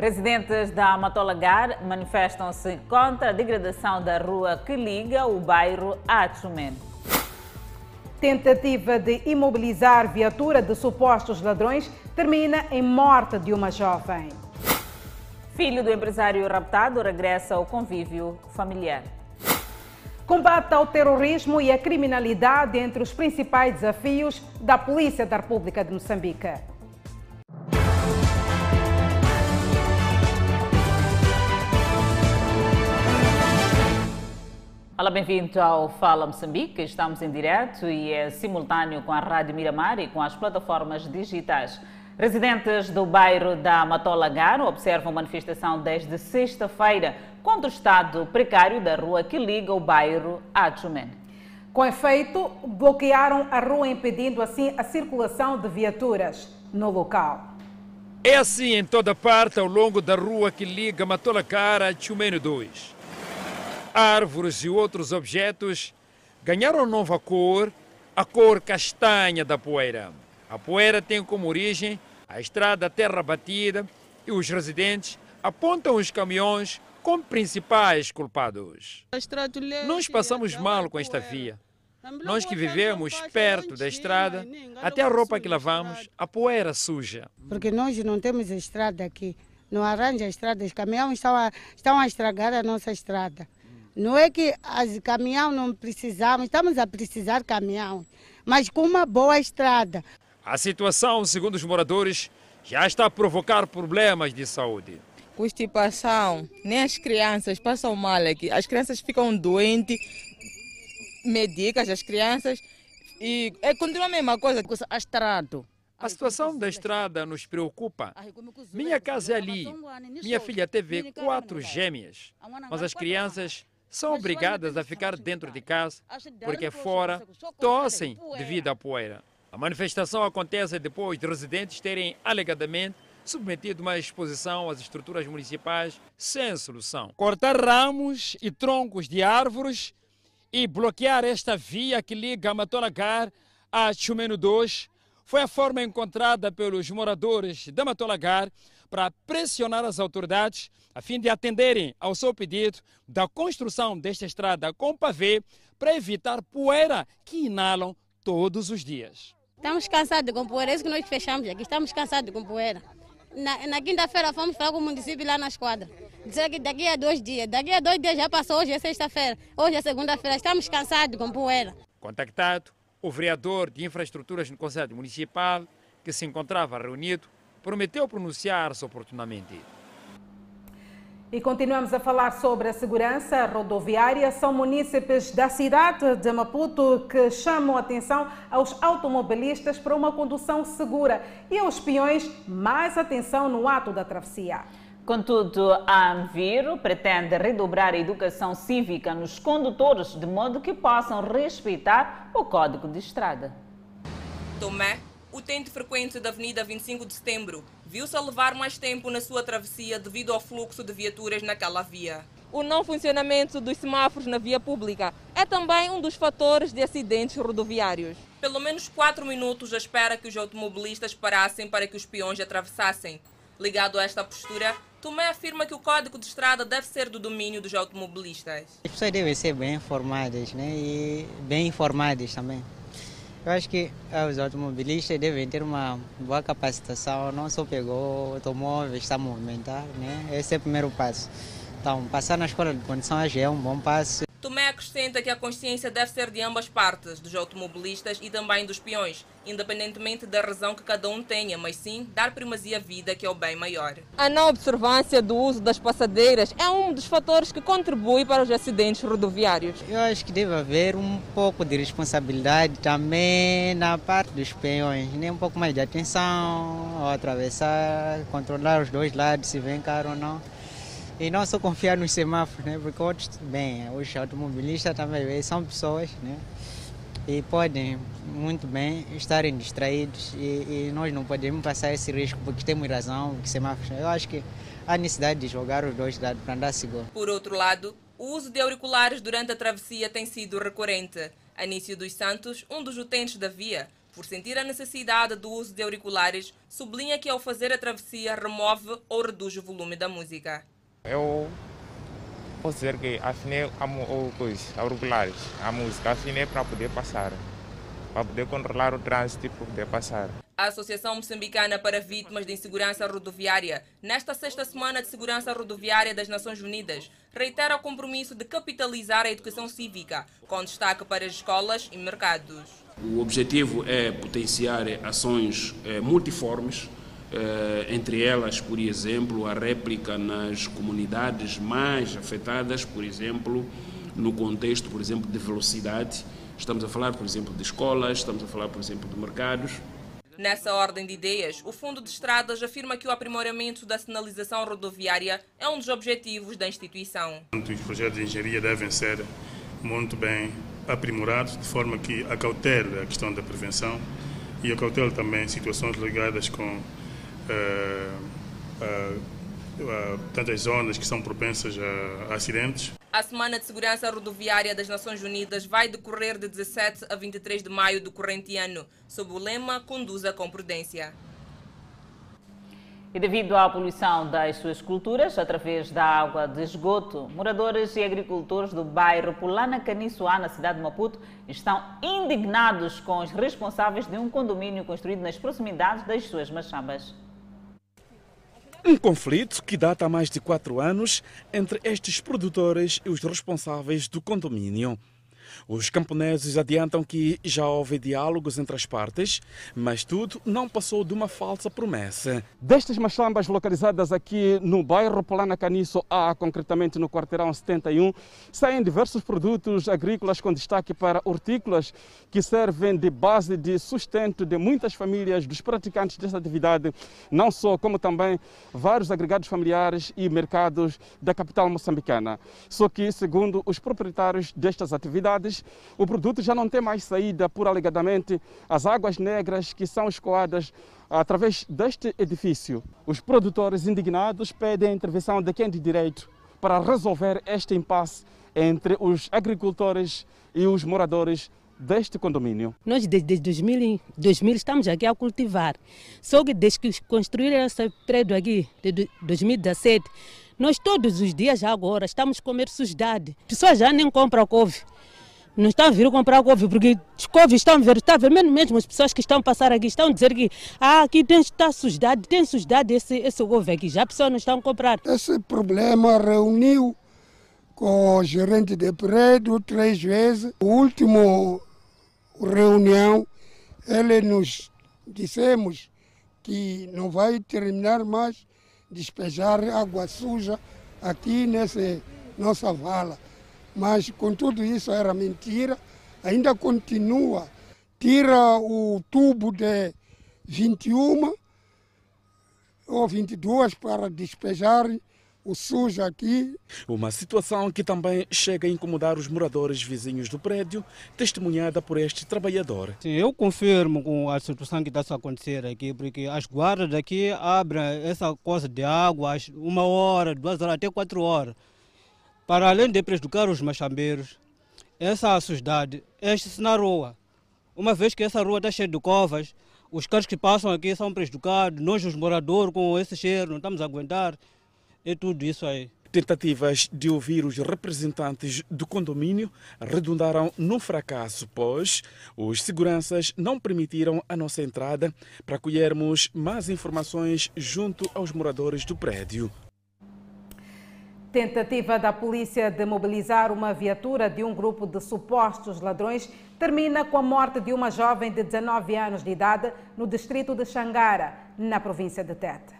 Residentes da Matolagar manifestam-se contra a degradação da rua que liga o bairro a. Tentativa de imobilizar viatura de supostos ladrões termina em morte de uma jovem. Filho do empresário raptado regressa ao convívio familiar. Combate ao terrorismo e à criminalidade entre os principais desafios da Polícia da República de Moçambique. Olá, bem-vindo ao Fala Moçambique. Estamos em direto e é simultâneo com a Rádio Miramar e com as plataformas digitais. Residentes do bairro da Matola Garo observam manifestação desde sexta-feira contra o estado precário da rua que liga o bairro a Tchumene. Com efeito, bloquearam a rua impedindo assim a circulação de viaturas no local. É assim em toda parte ao longo da rua que liga Matola Cara a Tchumene 2 árvores e outros objetos ganharam nova cor, a cor castanha da poeira. A poeira tem como origem a estrada terra batida e os residentes apontam os caminhões como principais culpados. Nós passamos mal com esta via. Nós que vivemos perto da estrada, até a roupa que lavamos, a poeira suja. Porque nós não temos estrada aqui. Não arranja estrada, os caminhões estão a, estão a estragar a nossa estrada. Não é que as caminhão não precisamos, estamos a precisar de caminhão, mas com uma boa estrada. A situação, segundo os moradores, já está a provocar problemas de saúde. Constipação, nem as crianças passam mal aqui. As crianças ficam doentes, medicas as crianças e é, continua a mesma coisa. A estrada. A situação da estrada nos preocupa. Minha casa é ali. Minha filha teve quatro gêmeas, mas as crianças são obrigadas a ficar dentro de casa porque fora tossem devido à poeira. A manifestação acontece depois de residentes terem alegadamente submetido uma exposição às estruturas municipais sem solução. Cortar ramos e troncos de árvores e bloquear esta via que liga Matolagar a Chumeno 2 foi a forma encontrada pelos moradores da Matolagar para pressionar as autoridades a fim de atenderem ao seu pedido da construção desta estrada com pavê para evitar poeira que inalam todos os dias. Estamos cansados com poeira, é isso que nós fechamos aqui, estamos cansados com poeira. Na, na quinta-feira fomos falar com o município lá na esquadra. Disseram que daqui a dois dias, daqui a dois dias já passou, hoje é sexta-feira, hoje é segunda-feira, estamos cansados com poeira. Contactado, o vereador de infraestruturas no Conselho Municipal, que se encontrava reunido, prometeu pronunciar-se oportunamente. E continuamos a falar sobre a segurança rodoviária. São munícipes da cidade de Maputo que chamam a atenção aos automobilistas para uma condução segura e aos peões mais atenção no ato da travessia. Contudo, a Anviro pretende redobrar a educação cívica nos condutores de modo que possam respeitar o código de estrada. Tomé utente frequente da Avenida 25 de Setembro, viu-se a levar mais tempo na sua travessia devido ao fluxo de viaturas naquela via. O não funcionamento dos semáforos na via pública é também um dos fatores de acidentes rodoviários. Pelo menos quatro minutos à espera que os automobilistas parassem para que os peões atravessassem. Ligado a esta postura, Tomé afirma que o código de estrada deve ser do domínio dos automobilistas. As pessoas devem ser bem informadas né? e bem informadas também. Eu acho que eh, os automobilistas devem ter uma boa capacitação, não só pegou o automóvel, está a movimentar, né? Esse é o primeiro passo. Então, passar na escola de condição já é um bom passo. Tomé acrescenta que a consciência deve ser de ambas partes, dos automobilistas e também dos peões, independentemente da razão que cada um tenha, mas sim dar primazia à vida, que é o bem maior. A não observância do uso das passadeiras é um dos fatores que contribui para os acidentes rodoviários. Eu acho que deve haver um pouco de responsabilidade também na parte dos peões, nem um pouco mais de atenção ao atravessar, controlar os dois lados, se vem caro ou não. E não só confiar nos semáforos, né? porque outros, bem, os automobilistas também são pessoas, né? E podem muito bem estarem distraídos e, e, nós não podemos passar esse risco porque temos razão, que semáforos. Eu acho que há necessidade de jogar os dois lados para andar seguro. Por outro lado, o uso de auriculares durante a travessia tem sido recorrente. Anício dos Santos, um dos utentes da via, Por sentir a necessidade do uso de auriculares, sublinha que ao fazer a travessia remove ou reduz o volume da música. Eu posso dizer que afinei os auriculares, a música, afinei para poder passar, para poder controlar o trânsito e poder passar. A Associação Moçambicana para Vítimas de Insegurança Rodoviária, nesta sexta semana de Segurança Rodoviária das Nações Unidas, reitera o compromisso de capitalizar a educação cívica, com destaque para as escolas e mercados. O objetivo é potenciar ações multiformes, entre elas, por exemplo, a réplica nas comunidades mais afetadas, por exemplo, no contexto, por exemplo, de velocidade. Estamos a falar, por exemplo, de escolas, estamos a falar, por exemplo, de mercados. Nessa ordem de ideias, o Fundo de Estradas afirma que o aprimoramento da sinalização rodoviária é um dos objetivos da instituição. Os projetos de engenharia devem ser muito bem aprimorados, de forma que acautele a questão da prevenção e acautele também situações ligadas com tantas zonas que são propensas a acidentes. A Semana de Segurança Rodoviária das Nações Unidas vai decorrer de 17 a 23 de maio do corrente ano, sob o lema Conduza com Prudência. E devido à poluição das suas culturas, através da água de esgoto, moradores e agricultores do bairro Pulana Caniçoá, na cidade de Maputo, estão indignados com os responsáveis de um condomínio construído nas proximidades das suas machambas. Um conflito que data há mais de quatro anos entre estes produtores e os responsáveis do condomínio. Os camponeses adiantam que já houve diálogos entre as partes, mas tudo não passou de uma falsa promessa. Destas machambas localizadas aqui no bairro Polana Caniço A, concretamente no quarteirão 71, saem diversos produtos agrícolas com destaque para hortícolas que servem de base de sustento de muitas famílias dos praticantes desta atividade, não só como também vários agregados familiares e mercados da capital moçambicana. Só que, segundo os proprietários destas atividades, o produto já não tem mais saída por alegadamente as águas negras que são escoadas através deste edifício. Os produtores indignados pedem a intervenção de quem de direito para resolver este impasse entre os agricultores e os moradores deste condomínio. Nós desde 2000, 2000 estamos aqui a cultivar. Só que desde que construíram esse prédio aqui, de 2017, nós todos os dias agora estamos com comer sujidade. Pessoas já nem compram couve não estão a vir comprar couve, porque os couves estão a ver, está a ver mesmo, mesmo as pessoas que estão a passar aqui, estão a dizer que ah, aqui tem está sujidade, tem sujidade esse, esse couve aqui, já as pessoas não estão a comprar. Esse problema reuniu com o gerente de prédio três vezes. O último reunião, ele nos dissemos que não vai terminar mais despejar água suja aqui nessa nossa vala mas com tudo isso era mentira, ainda continua. Tira o tubo de 21 ou 22 para despejar o sujo aqui. Uma situação que também chega a incomodar os moradores vizinhos do prédio, testemunhada por este trabalhador. Sim, eu confirmo com a situação que está a acontecer aqui, porque as guardas daqui abrem essa coisa de água uma hora, duas horas, até quatro horas. Para além de prejudicar os machambeiros, essa sujidade enche-se na rua. Uma vez que essa rua está cheia de covas, os carros que passam aqui são prejudicados, nós os moradores com esse cheiro não estamos a aguentar, é tudo isso aí. Tentativas de ouvir os representantes do condomínio redundaram no fracasso, pois os seguranças não permitiram a nossa entrada para colhermos mais informações junto aos moradores do prédio. Tentativa da polícia de mobilizar uma viatura de um grupo de supostos ladrões termina com a morte de uma jovem de 19 anos de idade no distrito de Xangara, na província de Tete.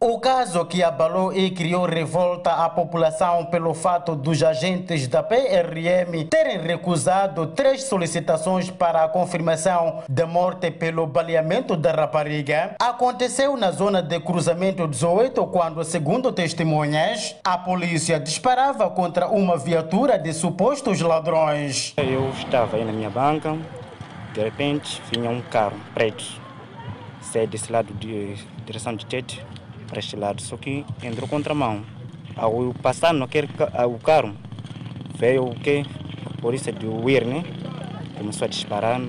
O caso que abalou e criou revolta à população pelo fato dos agentes da PRM terem recusado três solicitações para a confirmação da morte pelo baleamento da rapariga aconteceu na zona de cruzamento 18 quando, segundo testemunhas, a polícia disparava contra uma viatura de supostos ladrões. Eu estava aí na minha banca, de repente vinha um carro preto, sai desse lado de direção de Tete para este lado, só que entrou contramão. Ao passar naquele o carro, veio o que? A polícia de Weir, né? Começou a disparar.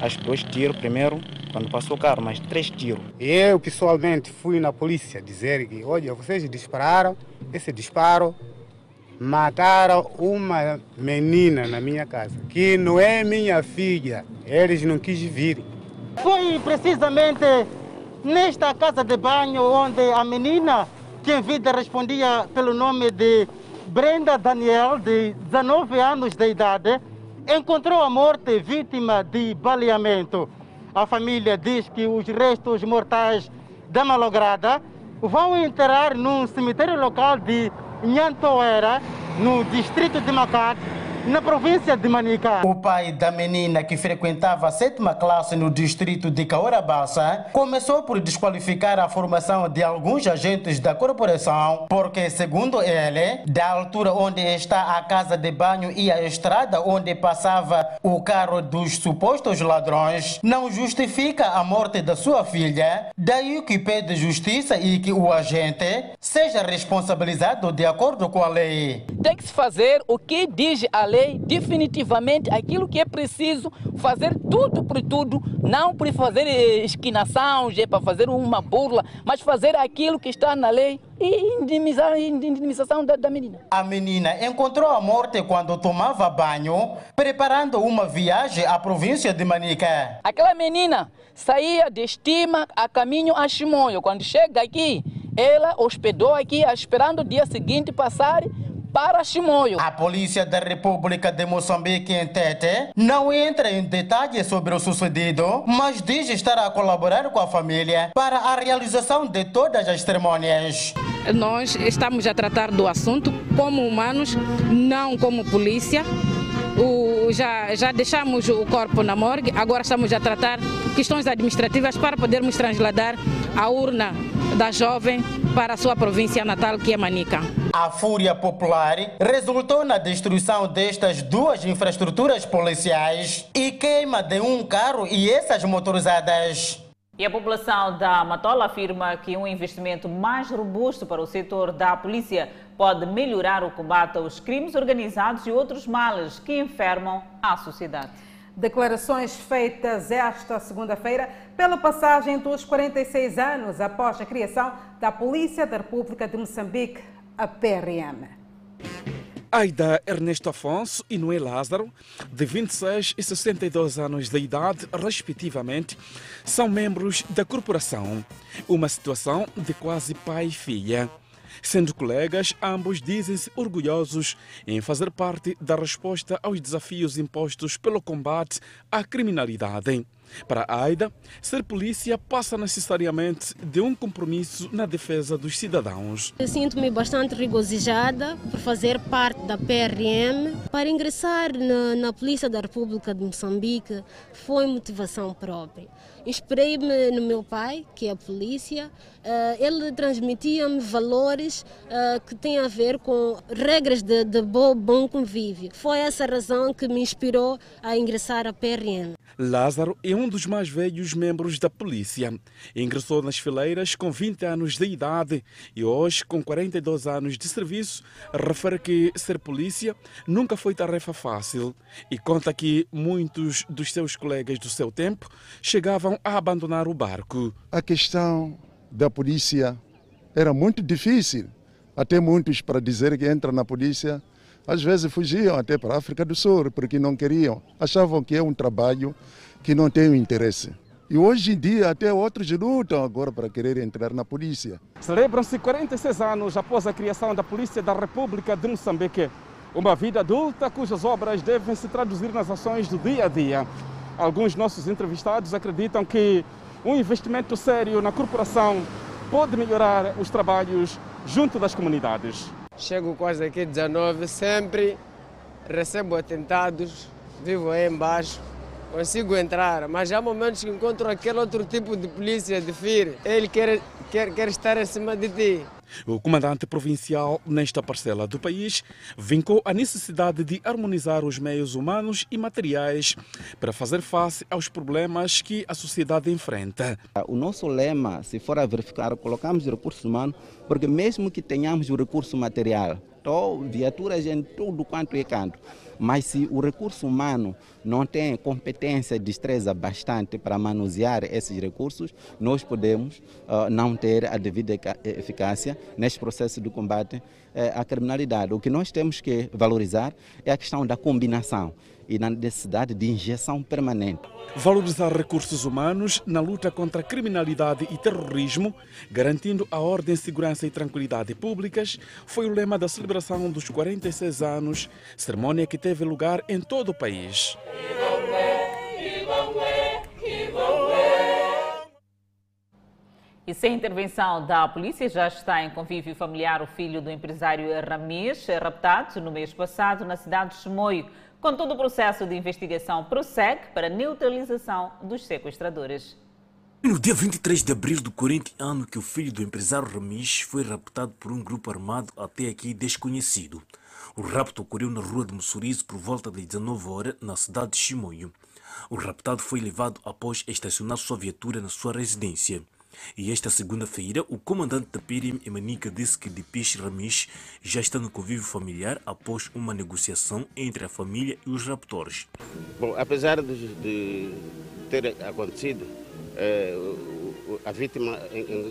Acho que dois tiros primeiro, quando passou o carro, mas três tiros. Eu pessoalmente fui na polícia dizer que, olha, vocês dispararam, esse disparo mataram uma menina na minha casa, que não é minha filha. Eles não quis vir. Foi precisamente nesta casa de banho onde a menina que em vida respondia pelo nome de Brenda Daniel, de 19 anos de idade, encontrou a morte vítima de baleamento. A família diz que os restos mortais da malograda vão enterrar num cemitério local de Nhantoera, no distrito de Macat, na província de Manica. O pai da menina que frequentava a sétima classe no distrito de Caorabassa começou por desqualificar a formação de alguns agentes da corporação, porque, segundo ele, da altura onde está a casa de banho e a estrada onde passava o carro dos supostos ladrões, não justifica a morte da sua filha, daí que pede justiça e que o agente seja responsabilizado de acordo com a lei. Tem que se fazer o que diz a lei definitivamente aquilo que é preciso fazer tudo por tudo, não por fazer esquinação, para fazer uma burla, mas fazer aquilo que está na lei e indemnizar a indemnização da, da menina. A menina encontrou a morte quando tomava banho, preparando uma viagem à província de Manica. Aquela menina saía de estima a caminho a Chimoio. Quando chega aqui, ela hospedou aqui, esperando o dia seguinte passar para Chimoio. A Polícia da República de Moçambique, em Tete, não entra em detalhes sobre o sucedido, mas diz estar a colaborar com a família para a realização de todas as cerimônias. Nós estamos a tratar do assunto como humanos, não como polícia. O, já, já deixamos o corpo na morgue, agora estamos a tratar questões administrativas para podermos transladar a urna da jovem para a sua província natal, que é Manica. A fúria popular resultou na destruição destas duas infraestruturas policiais e queima de um carro e essas motorizadas. E a população da Matola afirma que um investimento mais robusto para o setor da polícia pode melhorar o combate aos crimes organizados e outros males que enfermam a sociedade. Declarações feitas esta segunda-feira pela passagem dos 46 anos após a criação da Polícia da República de Moçambique, a PRM. Aida Ernesto Afonso e Noé Lázaro, de 26 e 62 anos de idade, respectivamente, são membros da corporação. Uma situação de quase pai e filha. Sendo colegas, ambos dizem-se orgulhosos em fazer parte da resposta aos desafios impostos pelo combate à criminalidade. Para Aida, ser polícia passa necessariamente de um compromisso na defesa dos cidadãos. Eu sinto-me bastante regozijada por fazer parte da PRM. Para ingressar na, na Polícia da República de Moçambique foi motivação própria. Inspirei-me no meu pai, que é polícia. Ele transmitia-me valores que têm a ver com regras de, de bom convívio. Foi essa razão que me inspirou a ingressar à PRM. Lázaro é um dos mais velhos membros da polícia. Ingressou nas fileiras com 20 anos de idade e hoje, com 42 anos de serviço, refere que ser polícia nunca foi tarefa fácil e conta que muitos dos seus colegas do seu tempo chegavam a abandonar o barco. A questão da polícia era muito difícil. Até muitos para dizer que entra na polícia às vezes fugiam até para a África do Sul porque não queriam, achavam que é um trabalho que não tem interesse. E hoje em dia até outros lutam agora para querer entrar na polícia. Celebram-se 46 anos após a criação da Polícia da República de Moçambique. Uma vida adulta cujas obras devem se traduzir nas ações do dia a dia. Alguns nossos entrevistados acreditam que um investimento sério na corporação pode melhorar os trabalhos junto das comunidades. Chego quase aqui 19, sempre recebo atentados, vivo aí embaixo, consigo entrar, mas há momentos que encontro aquele outro tipo de polícia de FIR, ele quer, quer, quer estar em cima de ti. O comandante provincial nesta parcela do país vincou a necessidade de harmonizar os meios humanos e materiais para fazer face aos problemas que a sociedade enfrenta. O nosso lema, se for a verificar, colocamos recursos humanos, porque mesmo que tenhamos o recurso material, então, viaturas em tudo quanto é canto, mas se o recurso humano não tem competência e destreza bastante para manusear esses recursos, nós podemos uh, não ter a devida eficácia neste processo de combate uh, à criminalidade. O que nós temos que valorizar é a questão da combinação e na necessidade de injeção permanente. Valorizar recursos humanos na luta contra a criminalidade e terrorismo, garantindo a ordem, segurança e tranquilidade públicas, foi o lema da celebração dos 46 anos, cerimônia que teve lugar em todo o país. E sem intervenção da polícia, já está em convívio familiar o filho do empresário Ramis, raptado no mês passado na cidade de Chimoio. Contudo, o processo de investigação prossegue para neutralização dos sequestradores. No dia 23 de abril do corrente ano que o filho do empresário Ramis foi raptado por um grupo armado até aqui desconhecido. O rapto ocorreu na rua de Mussurizo por volta de 19 horas na cidade de Chimoio. O raptado foi levado após estacionar sua viatura na sua residência. E esta segunda-feira, o comandante da PRM Emanica disse que Dipish Ramis já está no convívio familiar após uma negociação entre a família e os raptores. Bom, apesar de, de ter acontecido, eh, a vítima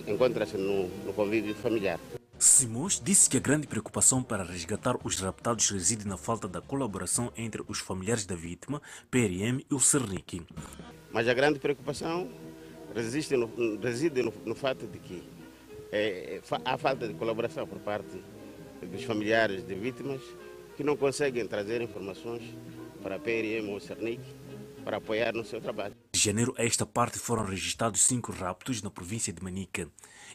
encontra-se no, no convívio familiar. Simões disse que a grande preocupação para resgatar os raptados reside na falta da colaboração entre os familiares da vítima, PRM e o Cernic. Mas a grande preocupação resiste no, reside no, no fato de que é, há falta de colaboração por parte dos familiares de vítimas que não conseguem trazer informações para a PRM ou Cernic para apoiar no seu trabalho. De janeiro a esta parte foram registrados cinco raptos na província de Manica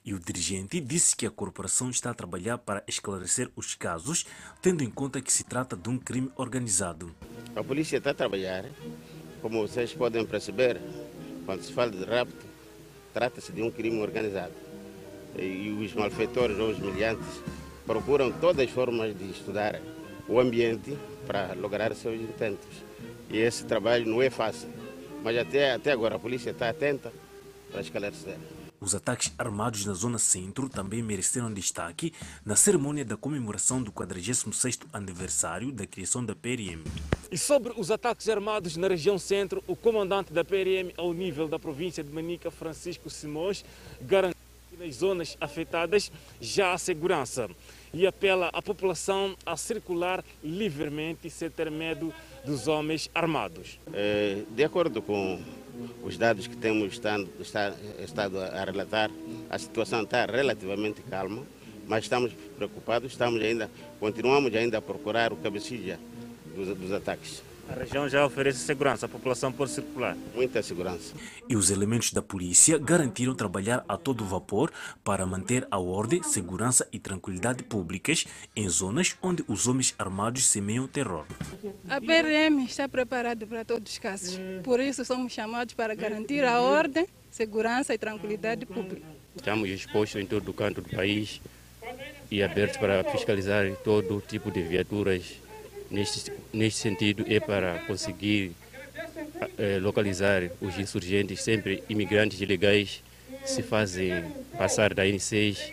e o dirigente disse que a corporação está a trabalhar para esclarecer os casos, tendo em conta que se trata de um crime organizado. A polícia está a trabalhar, como vocês podem perceber, quando se fala de rapto, trata-se de um crime organizado. E os malfeitores ou os miliantes procuram todas as formas de estudar o ambiente para lograr seus intentos. E esse trabalho não é fácil, mas até, até agora a polícia está atenta para esclarecer. Os ataques armados na zona centro também mereceram destaque na cerimônia da comemoração do 46º aniversário da criação da PRM. E sobre os ataques armados na região centro, o comandante da PRM ao nível da província de Manica, Francisco Simões, garantiu que nas zonas afetadas já há segurança e apela à população a circular livremente sem ter medo dos homens armados. É, de acordo com os dados que temos estado, estado a relatar, a situação está relativamente calma, mas estamos preocupados, estamos ainda, continuamos ainda a procurar o cabecilha dos, dos ataques. A região já oferece segurança, a população pode circular. Muita segurança. E os elementos da polícia garantiram trabalhar a todo vapor para manter a ordem, segurança e tranquilidade públicas em zonas onde os homens armados semeiam terror. A PRM está preparada para todos os casos. Por isso somos chamados para garantir a ordem, segurança e tranquilidade pública. Estamos expostos em todo o canto do país e abertos para fiscalizar todo tipo de viaturas neste, neste sentido é para conseguir é, localizar os insurgentes, sempre imigrantes ilegais, se fazem passar da N6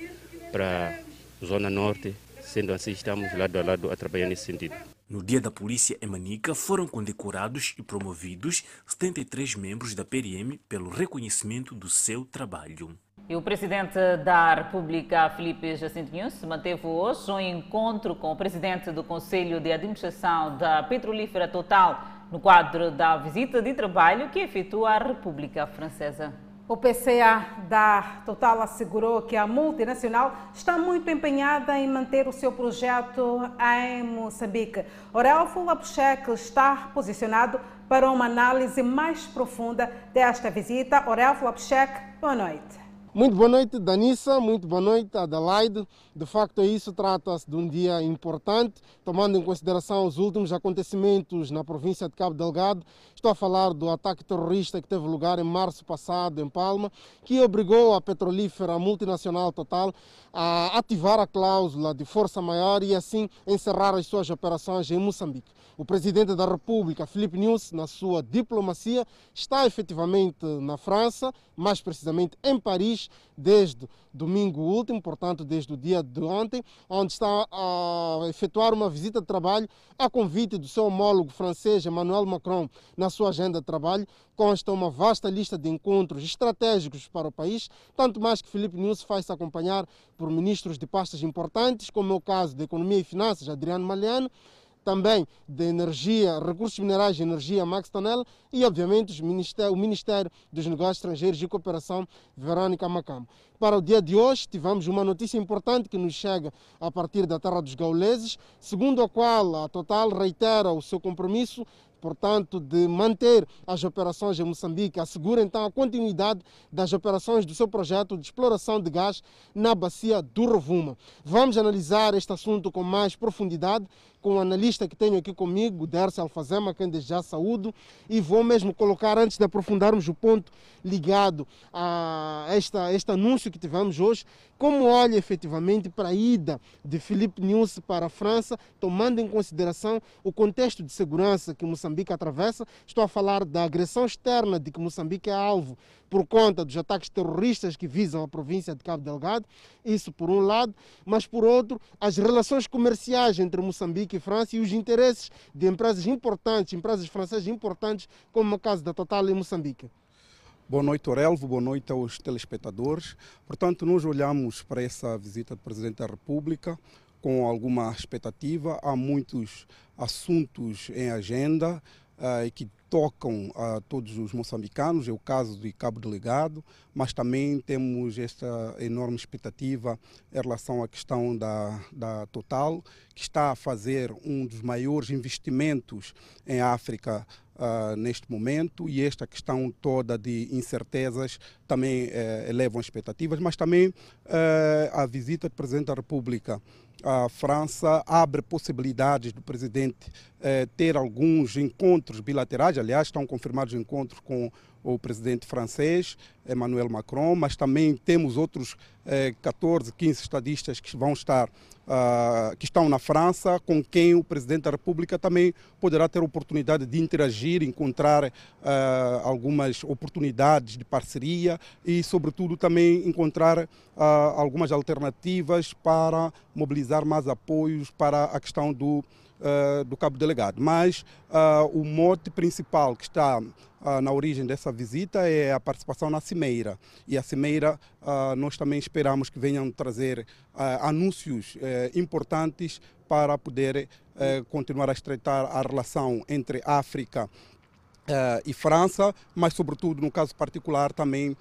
para a Zona Norte. Sendo assim, estamos lado a lado a trabalhar nesse sentido. No Dia da Polícia em Manica foram condecorados e promovidos 73 membros da PRM pelo reconhecimento do seu trabalho. E o presidente da República, Felipe Jacinto Nunes, manteve hoje um encontro com o presidente do Conselho de Administração da Petrolífera Total no quadro da visita de trabalho que efetua a República Francesa. O PCA da Total assegurou que a multinacional está muito empenhada em manter o seu projeto em Moçambique. Orelfo Lapuchek está posicionado para uma análise mais profunda desta visita. Orelfo Lapuchek, boa noite. Muito boa noite, Danissa. Muito boa noite, Adelaide. De facto, é isso trata-se de um dia importante, tomando em consideração os últimos acontecimentos na província de Cabo Delgado. Estou a falar do ataque terrorista que teve lugar em março passado em Palma, que obrigou a petrolífera multinacional Total a ativar a cláusula de força maior e assim encerrar as suas operações em Moçambique. O presidente da República, Filipe Nunes, na sua diplomacia, está efetivamente na França, mais precisamente em Paris, desde domingo último, portanto, desde o dia de ontem, onde está a efetuar uma visita de trabalho a convite do seu homólogo francês, Emmanuel Macron, na sua agenda de trabalho. Consta uma vasta lista de encontros estratégicos para o país, tanto mais que Filipe Nunes faz-se acompanhar por ministros de pastas importantes, como é o caso de Economia e Finanças, Adriano Maliano, também de Energia, Recursos Minerais e Energia, Max Tonel, e, obviamente, o Ministério dos Negócios Estrangeiros e Cooperação, Verônica Macambo. Para o dia de hoje, tivemos uma notícia importante que nos chega a partir da terra dos gauleses, segundo a qual a Total reitera o seu compromisso portanto, de manter as operações em Moçambique, assegura então a continuidade das operações do seu projeto de exploração de gás na bacia do Rovuma. Vamos analisar este assunto com mais profundidade com o analista que tenho aqui comigo, Dercy Alfazema, quem desde já saúdo, e vou mesmo colocar, antes de aprofundarmos o ponto ligado a esta, este anúncio que tivemos hoje, como olha efetivamente para a ida de Filipe Nunes para a França, tomando em consideração o contexto de segurança que Moçambique atravessa. Estou a falar da agressão externa de que Moçambique é alvo por conta dos ataques terroristas que visam a província de Cabo Delgado, isso por um lado, mas por outro, as relações comerciais entre Moçambique e França e os interesses de empresas importantes, empresas francesas importantes, como o caso da Total em Moçambique. Boa noite, Orelvo. Boa noite aos telespectadores. Portanto, nós olhamos para essa visita do Presidente da República com alguma expectativa. Há muitos assuntos em agenda uh, que tocam a todos os moçambicanos, é o caso de Cabo Delegado, mas também temos esta enorme expectativa em relação à questão da, da Total, que está a fazer um dos maiores investimentos em África Uh, neste momento e esta questão toda de incertezas também uh, elevam expectativas, mas também uh, a visita do Presidente da República a França abre possibilidades do presidente eh, ter alguns encontros bilaterais, aliás, estão confirmados encontros com o presidente francês, Emmanuel Macron, mas também temos outros eh, 14, 15 estadistas que vão estar, uh, que estão na França, com quem o presidente da República também poderá ter oportunidade de interagir, encontrar uh, algumas oportunidades de parceria e, sobretudo, também encontrar uh, algumas alternativas para mobilizar mais apoios para a questão do do cabo delegado. Mas o mote principal que está uh, na origem dessa visita é a participação na Cimeira. E a Cimeira nós também esperamos que venham trazer anúncios importantes para poder continuar a estreitar a relação entre África Uh, e França, mas sobretudo no caso particular também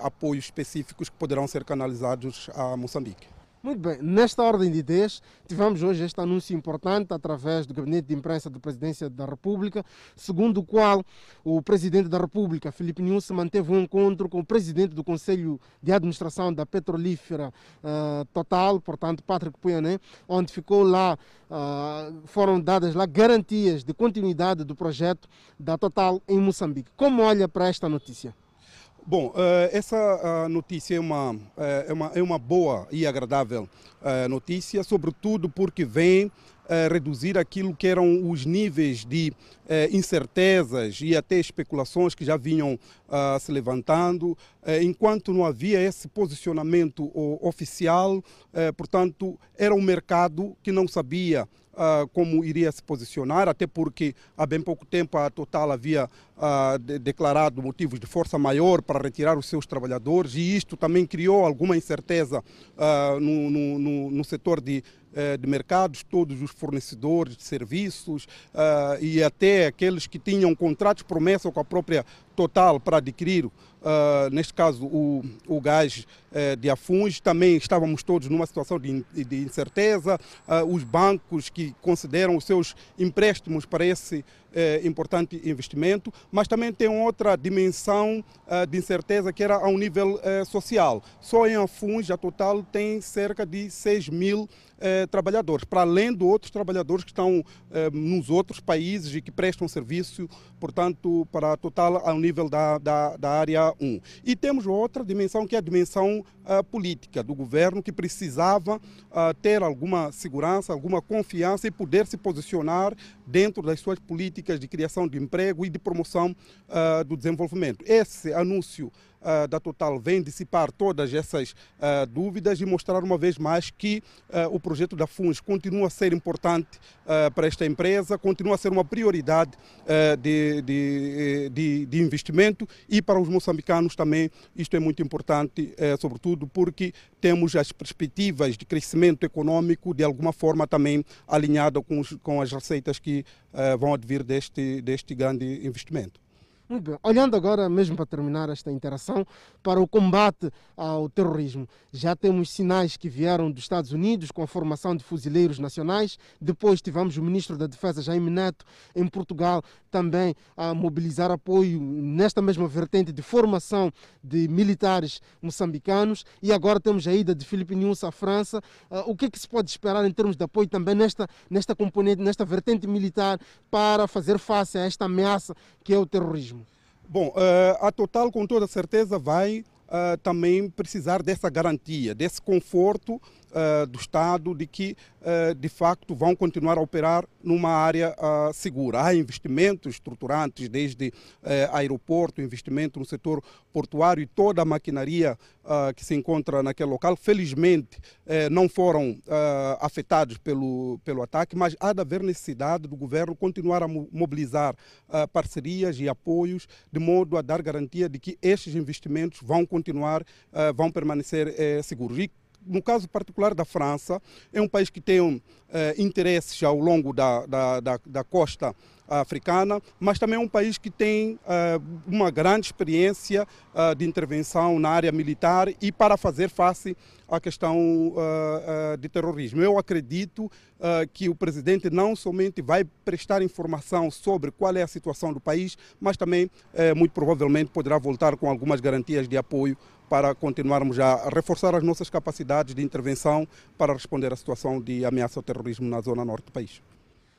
apoios específicos que poderão ser canalizados a Moçambique. Muito bem, nesta ordem de ideias, tivemos hoje este anúncio importante através do Gabinete de Imprensa da Presidência da República, segundo o qual o Presidente da República, Filipe Nunes, manteve um encontro com o Presidente do Conselho de Administração da Petrolífera uh, Total, portanto, Patrick Puyané, onde ficou lá, uh, foram dadas lá garantias de continuidade do projeto da Total em Moçambique. Como olha para esta notícia? Bom, uh, essa uh, notícia é uma, uh, é, uma, é uma boa e agradável notícia, sobretudo porque vem reduzir aquilo que eram os níveis de incertezas e até especulações que já vinham se levantando, enquanto não havia esse posicionamento oficial, portanto, era um mercado que não sabia uh, como iria se posicionar, até porque há bem pouco tempo a Total havia uh, de, declarado motivos de força maior para retirar os seus trabalhadores e isto também criou alguma incerteza uh, no, no, no, no setor de eh, de mercados, todos os fornecedores de serviços uh, e até aqueles que tinham contratos promessa com a própria total para adquirir Uh, neste caso, o, o gás uh, de Afuns, também estávamos todos numa situação de, de incerteza. Uh, os bancos que consideram os seus empréstimos para esse eh, importante investimento, mas também tem outra dimensão de incerteza que era ao nível social. Só em Afuns, a total tem cerca de 6 mil eh, trabalhadores, para além de outros trabalhadores que estão eh, nos outros países e que prestam serviço, portanto, para a total ao nível da, da, da área 1. E temos outra dimensão que é a dimensão uh, política do governo que precisava uh, ter alguma segurança, alguma confiança e poder se posicionar dentro das suas políticas de criação de emprego e de promoção uh, do desenvolvimento. Esse anúncio uh, da Total vem dissipar todas essas uh, dúvidas e mostrar uma vez mais que uh, o projeto da FUNS continua a ser importante para esta empresa, continua a ser uma prioridade de, de, de, de, investimento e para os moçambicanos também isto é muito importante, sobretudo porque temos as perspectivas de crescimento econômico de alguma forma também alinhada com, os, com as receitas que vão advir deste, deste grande investimento. Muito bem. Olhando agora, mesmo para terminar esta interação, para o combate ao terrorismo. Já temos sinais que vieram dos Estados Unidos com a formação de fuzileiros nacionais. Depois tivemos o ministro da Defesa, Jaime Neto, em Portugal, também a mobilizar apoio nesta mesma vertente de formação de militares moçambicanos. E agora temos a ida de Filipe Nunes à França. Uh, o que, é que se pode esperar em termos de apoio também nesta, nesta componente, nesta vertente militar para fazer face a esta ameaça que é o terrorismo? Bom, uh, a Total com toda certeza vai uh, também precisar dessa garantia, desse conforto uh, do Estado de que, uh, de facto, vão continuar a operar numa área uh, segura. Há investimentos estruturantes, desde aeroporto, investimento no setor portuário e toda a maquinaria que se encontra naquele local. Felizmente, não foram afetados pelo, pelo ataque, mas há de haver necessidade do governo continuar a mobilizar parcerias e apoios, de modo a dar garantia de que estes investimentos vão continuar, vão permanecer seguros. E no caso particular da França, é um país que tem eh, interesses ao longo da, da, da, da, costa africana, mas também é um país que tem eh, uma grande experiência eh, de intervenção na área militar e para fazer face à questão de terrorismo. Eu acredito que o presidente não somente vai prestar informação sobre qual é a situação do país, mas também, muito provavelmente, poderá voltar com algumas garantias de apoio para continuarmos a reforçar as nossas capacidades de intervenção para responder à situação de ameaça ao terrorismo na zona norte do país.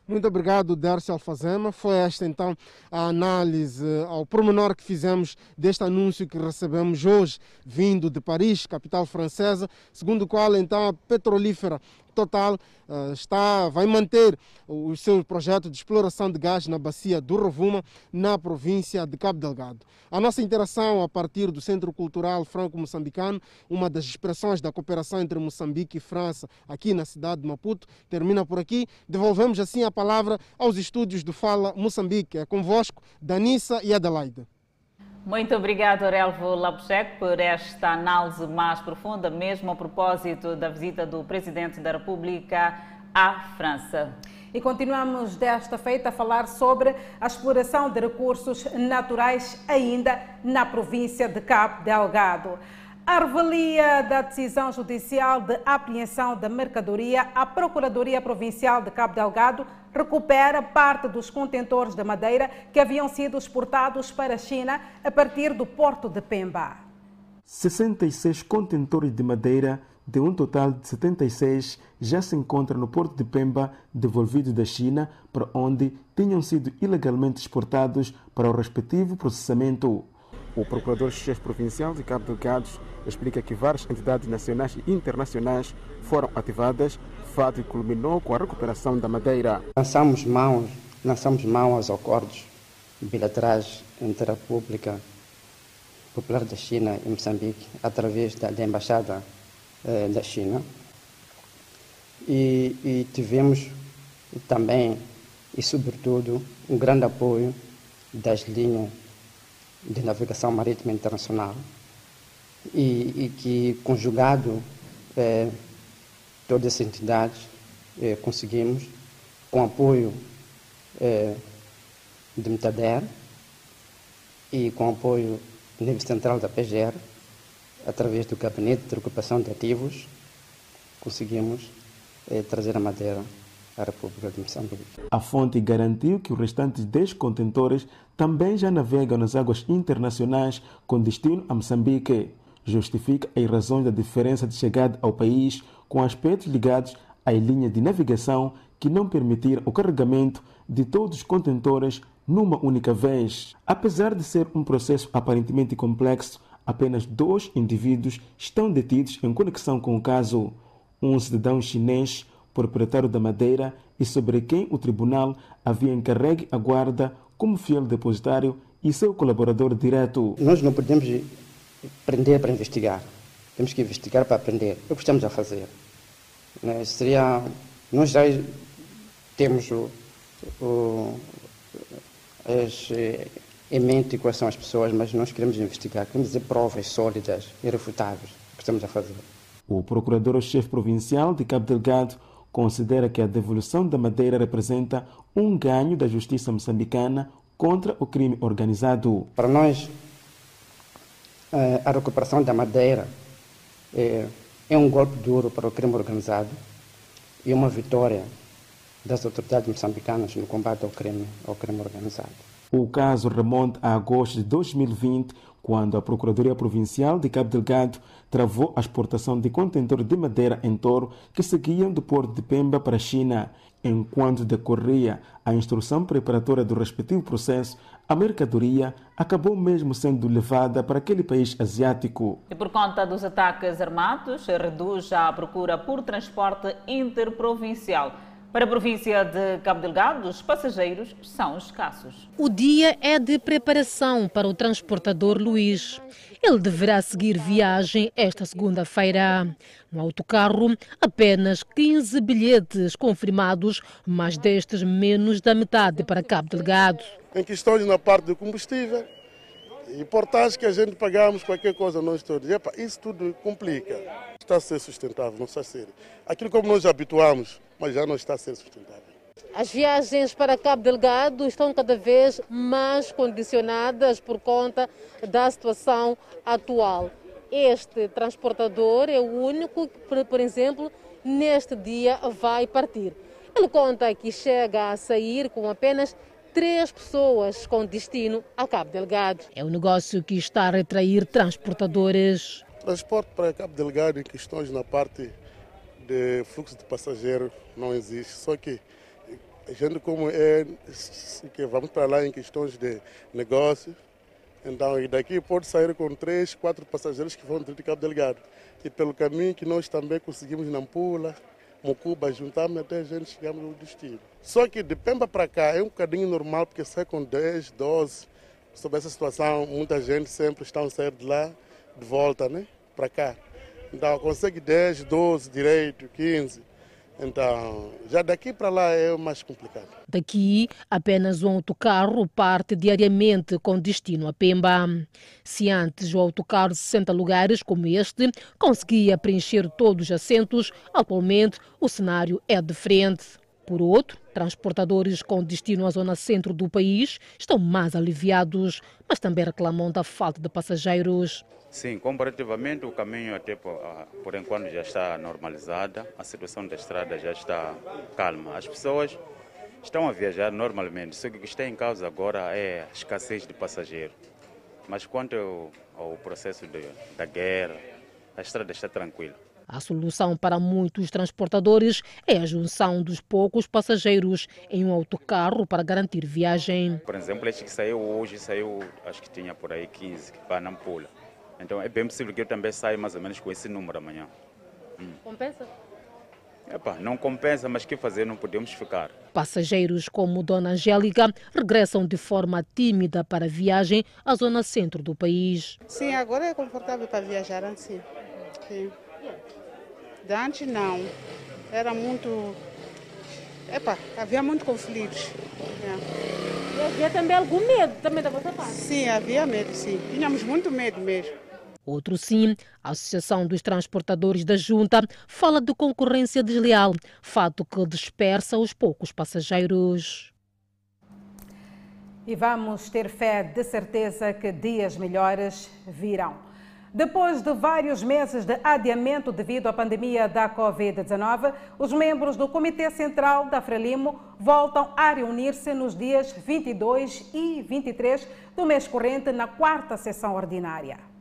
Muito obrigado, Darcy Alfazema. Foi esta então a análise ao pormenor que fizemos deste anúncio que recebemos hoje, vindo de Paris, capital francesa, segundo o qual então a petrolífera Total uh, está, vai manter o seu projeto de exploração de gás na bacia do Rovuma, na província de Cabo Delgado. A nossa interação a partir do Centro Cultural Franco-Moçambicano, uma das expressões da cooperação entre Moçambique e França, aqui na cidade de Maputo, termina por aqui. Devolvemos assim a palavra aos estúdios do Fala Moçambique. É convosco, Danissa e Adelaide. Muito obrigado, Aurelvo Labusek, por esta análise mais profunda, mesmo a propósito da visita do Presidente da República à França. E continuamos desta feita a falar sobre a exploração de recursos naturais ainda na província de Cabo Delgado. A revelia da decisão judicial de apreensão da mercadoria, a Procuradoria Provincial de Cabo Delgado recupera parte dos contentores de madeira que haviam sido exportados para a China a partir do porto de Pemba. 66 contentores de madeira, de um total de 76, já se encontram no porto de Pemba, devolvidos da China, para onde tinham sido ilegalmente exportados para o respectivo processamento. O Procurador-Chefe Provincial Cabo Delgado explica que várias entidades nacionais e internacionais foram ativadas, fato que culminou com a recuperação da madeira. Lançamos mãos, lançamos mão aos acordos bilaterais entre a República Popular da China e Moçambique através da, da Embaixada eh, da China e, e tivemos também e sobretudo um grande apoio das linhas de navegação marítima internacional e, e que, conjugado é, todas essas entidades, é, conseguimos, com apoio é, de Metader, e com apoio do nível central da PGR, através do Gabinete de Recuperação de Ativos, conseguimos eh, trazer a madeira à República de Moçambique. A fonte garantiu que os restantes 10 contentores também já navegam nas águas internacionais com destino a Moçambique. Justifica as razões da diferença de chegada ao país com aspectos ligados às linhas de navegação que não permitiram o carregamento de todos os contentores numa única vez. Apesar de ser um processo aparentemente complexo, apenas dois indivíduos estão detidos em conexão com o caso. Um cidadão chinês, proprietário da madeira e sobre quem o tribunal havia encarregue a guarda como fiel depositário e seu colaborador direto. Nós não podemos prender para investigar. Temos que investigar para aprender. É o que estamos a fazer. Né? Seria, nós já temos o, o, as, em mente quais são as pessoas, mas nós queremos investigar, queremos dizer provas sólidas, irrefutáveis, que estamos a fazer. O procurador-chefe provincial de Cabo Delgado considera que a devolução da madeira representa um ganho da justiça moçambicana contra o crime organizado. Para nós, eh, a recuperação da madeira é, é um golpe duro para o crime organizado e uma vitória das autoridades moçambicanas no combate ao crime, ao crime organizado. O caso remonta a agosto de 2020, quando a Procuradoria Provincial de Cabo Delgado travou a exportação de contentores de madeira em touro que seguiam do porto de Pemba para a China. Enquanto decorria a instrução preparatória do respectivo processo, a mercadoria acabou mesmo sendo levada para aquele país asiático. E por conta dos ataques armados, reduz a procura por transporte interprovincial. Para a província de Cabo Delgado, os passageiros são escassos. O dia é de preparação para o transportador Luís. Ele deverá seguir viagem esta segunda-feira. No autocarro, apenas 15 bilhetes confirmados, mas destes menos da metade para Cabo Delgado. Em questões na parte do combustível e portagem que a gente pagamos, qualquer coisa, nós todos. Epa, isso tudo complica. Está a ser sustentável, não está a ser. Aquilo como nós habituamos, mas já não está a ser sustentável. As viagens para Cabo Delgado estão cada vez mais condicionadas por conta da situação atual. Este transportador é o único que, por exemplo, neste dia vai partir. Ele conta que chega a sair com apenas três pessoas com destino a Cabo Delgado. É um negócio que está a retrair transportadores. Transporte para Cabo Delgado em questões na parte de fluxo de passageiro não existe. Só que gente como é que vamos para lá em questões de negócio, então e daqui pode sair com três, quatro passageiros que vão de Cabo Delgado. E pelo caminho que nós também conseguimos Nampula, Mocuba, juntamos até a gente chegamos no destino. Só que de Pemba para cá é um bocadinho normal, porque sai com 10, 12. Sobre essa situação, muita gente sempre está a sair de lá, de volta, né? Para cá. Então consegue 10, 12 direito, 15. Então, já daqui para lá é mais complicado. Daqui, apenas um autocarro parte diariamente com destino a Pemba. Se antes o autocarro de 60 lugares, como este, conseguia preencher todos os assentos, atualmente o cenário é diferente. Por outro, transportadores com destino à zona centro do país estão mais aliviados, mas também reclamam da falta de passageiros. Sim, comparativamente o caminho até por, por enquanto já está normalizada, a situação da estrada já está calma. As pessoas estão a viajar normalmente, só que o que está em causa agora é a escassez de passageiros. Mas quanto ao, ao processo de, da guerra, a estrada está tranquila. A solução para muitos transportadores é a junção dos poucos passageiros em um autocarro para garantir viagem. Por exemplo, este que saiu hoje, saiu, acho que tinha por aí 15 para Nampula. Então é bem possível que eu também saia mais ou menos com esse número amanhã. Hum. Compensa? Epa, não compensa, mas que fazer? Não podemos ficar. Passageiros como Dona Angélica regressam de forma tímida para a viagem à zona centro do país. Sim, agora é confortável para viajar assim. Sim. De antes não. Era muito. Epa, havia muito conflitos. É. E havia também algum medo também da vossa parte? Sim, havia medo, sim. Tínhamos muito medo mesmo. Outro sim, a Associação dos Transportadores da Junta fala de concorrência desleal, fato que dispersa os poucos passageiros. E vamos ter fé de certeza que dias melhores virão. Depois de vários meses de adiamento devido à pandemia da Covid-19, os membros do Comitê Central da Frelimo voltam a reunir-se nos dias 22 e 23 do mês corrente na quarta sessão ordinária.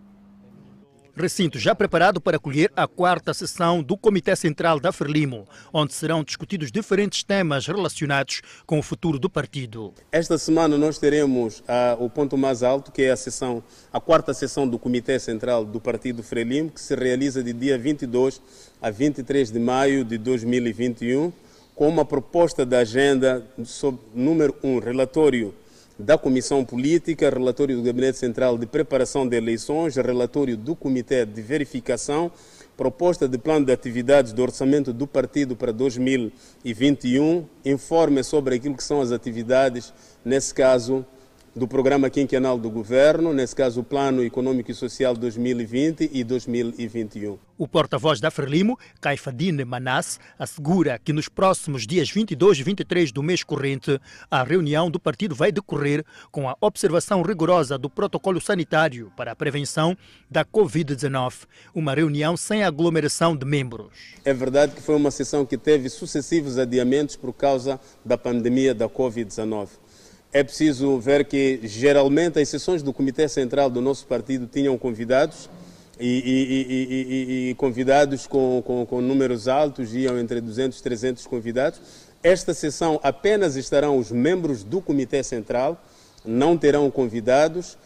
Recinto já preparado para acolher a quarta sessão do Comitê Central da Frelimo, onde serão discutidos diferentes temas relacionados com o futuro do partido. Esta semana nós teremos uh, o ponto mais alto, que é a sessão, a quarta sessão do Comitê Central do Partido Frelimo, que se realiza de dia 22 a 23 de maio de 2021, com uma proposta da agenda sobre número 1, um, relatório da Comissão Política, relatório do Gabinete Central de Preparação de Eleições, relatório do Comitê de Verificação, proposta de plano de atividades do orçamento do partido para 2021, informe sobre aquilo que são as atividades, nesse caso, do programa quinquenal do governo, nesse caso o Plano Econômico e Social 2020 e 2021. O porta-voz da Frelimo, Caifadine Manas, assegura que nos próximos dias 22 e 23 do mês corrente, a reunião do partido vai decorrer com a observação rigorosa do protocolo sanitário para a prevenção da Covid-19, uma reunião sem aglomeração de membros. É verdade que foi uma sessão que teve sucessivos adiamentos por causa da pandemia da Covid-19 é preciso ver que geralmente as sessões do Comitê Central do nosso partido tinham convidados e, e, e, e convidados com, com, com, números altos, iam entre 200 e 300 convidados. Esta sessão apenas estarão os membros do Comitê Central, não terão convidados,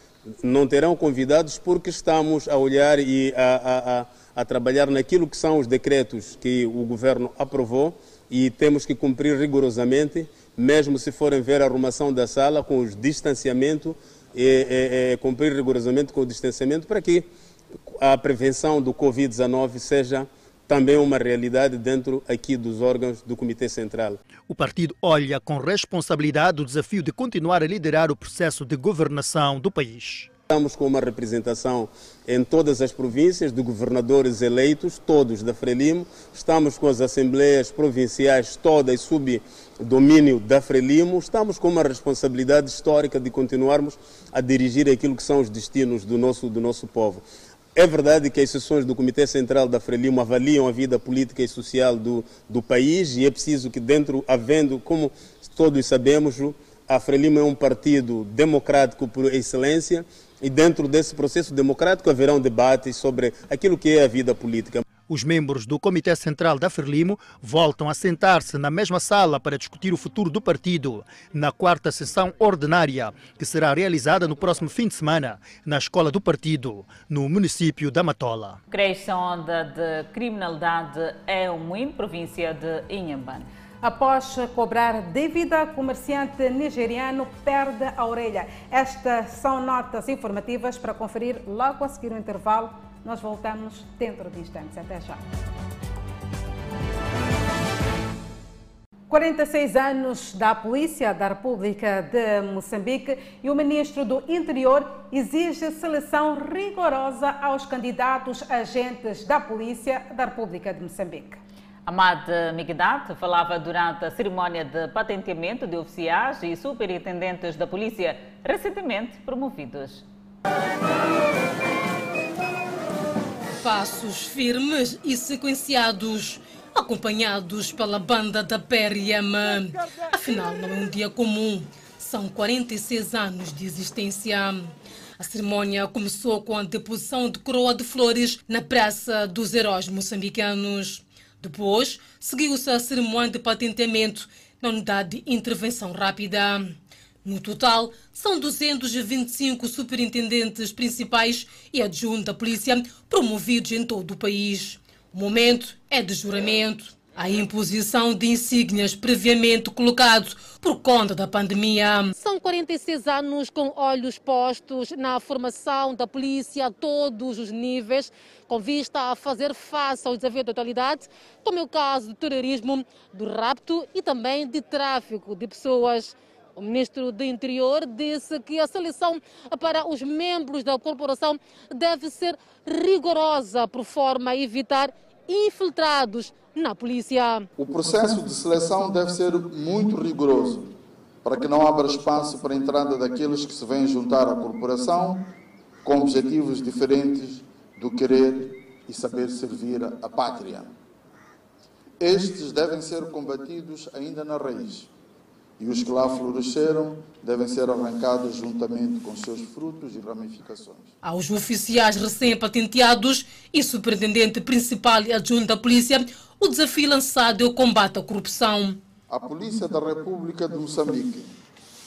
não terão convidados porque estamos a olhar e a, a, a, a trabalhar naquilo que são os decretos que o governo aprovou e temos que cumprir rigorosamente mesmo se forem ver a arrumação da sala com os distanciamento, e, cumprir rigorosamente com o distanciamento para que a prevenção do Covid-19 seja também uma realidade dentro aqui dos órgãos do Comitê Central. O partido olha com responsabilidade o desafio de continuar a liderar o processo de governação do país. Estamos com uma representação em todas as províncias de governadores eleitos, todos da Frelimo. Estamos com as assembleias provinciais todas sob domínio da Frelimo. Estamos com uma responsabilidade histórica de continuarmos a dirigir aquilo que são os destinos do nosso, do nosso povo. É verdade que as sessões do Comitê Central da Frelimo avaliam a vida política e social do, do país e é preciso que dentro, havendo, como todos sabemos, a Frelimo é um partido democrático por excelência, e dentro desse processo democrático haverão debates sobre aquilo que é a vida política. Os membros do Comitê Central da Frelimo voltam a sentar-se na mesma sala para discutir o futuro do partido na quarta sessão ordinária, que será realizada no próximo fim de semana na Escola do Partido, no município da Matola. Cresce a onda de criminalidade é o Muim, província de Inhambane. Após cobrar dívida, comerciante nigeriano perde a orelha. Estas são notas informativas para conferir logo a seguir o intervalo. Nós voltamos dentro de instantes. Até já. 46 anos da Polícia da República de Moçambique e o Ministro do Interior exige seleção rigorosa aos candidatos agentes da Polícia da República de Moçambique. Amad Migdat falava durante a cerimónia de patenteamento de oficiais e superintendentes da polícia recentemente promovidos. Passos firmes e sequenciados, acompanhados pela banda da PRM. Afinal, não é um dia comum, são 46 anos de existência. A cerimônia começou com a deposição de coroa de flores na Praça dos Heróis Moçambicanos. Depois, seguiu-se a cerimônia de patenteamento na unidade de intervenção rápida. No total, são 225 superintendentes principais e adjuntos da polícia promovidos em todo o país. O momento é de juramento a imposição de insígnias previamente colocados por conta da pandemia. São 46 anos com olhos postos na formação da polícia a todos os níveis, com vista a fazer face aos desafios da atualidade, como é o caso do terrorismo, do rapto e também de tráfico de pessoas. O ministro do Interior disse que a seleção para os membros da corporação deve ser rigorosa, por forma a evitar infiltrados na polícia. O processo de seleção deve ser muito rigoroso para que não abra espaço para a entrada daqueles que se vêm juntar à corporação com objetivos diferentes do querer e saber servir a pátria. Estes devem ser combatidos ainda na raiz e os que lá floresceram devem ser arrancados juntamente com seus frutos e ramificações. Aos oficiais recém-patenteados e superintendente principal e adjunto da polícia, o desafio lançado é o combate à corrupção. A Polícia da República de Moçambique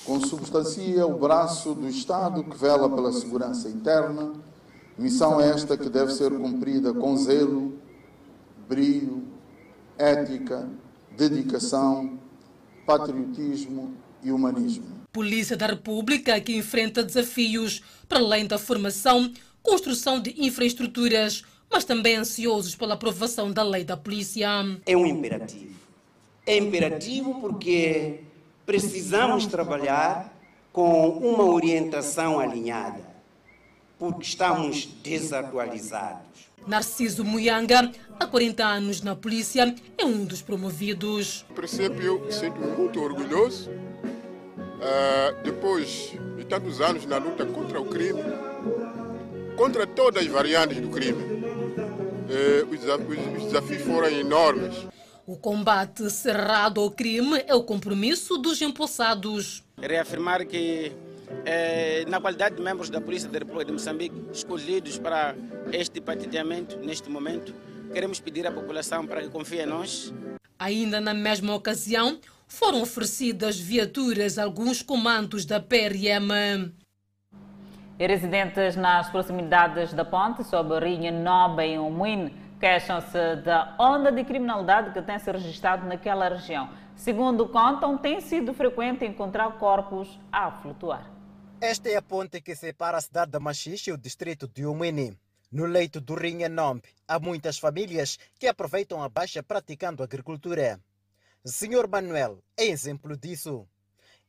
consubstancia o braço do Estado que vela pela segurança interna, missão esta que deve ser cumprida com zelo, brilho, ética, dedicação, patriotismo e humanismo. Polícia da República que enfrenta desafios para além da formação, construção de infraestruturas, mas também ansiosos pela aprovação da lei da polícia. É um imperativo. É imperativo porque precisamos trabalhar com uma orientação alinhada, porque estamos desatualizados. Narciso Muyanga, há 40 anos na polícia, é um dos promovidos. A princípio, sinto-me muito orgulhoso. Uh, depois de tantos anos na luta contra o crime, contra todas as variantes do crime, uh, os, os desafios foram enormes. O combate cerrado ao crime é o compromisso dos empossados. Reafirmar que eh, na qualidade de membros da Polícia da República de Moçambique, escolhidos para este patenteamento, neste momento, queremos pedir à população para que confie em nós. Ainda na mesma ocasião, foram oferecidas viaturas a alguns comandos da PRM. Residentes nas proximidades da ponte sobre Rinha Noba em Umuin queixam-se da onda de criminalidade que tem se registrado naquela região. Segundo contam, tem sido frequente encontrar corpos a flutuar. Esta é a ponte que separa a cidade de Machixe e o distrito de Umini. No leito do Rinha Nombe, há muitas famílias que aproveitam a baixa praticando agricultura. Senhor Manuel é exemplo disso.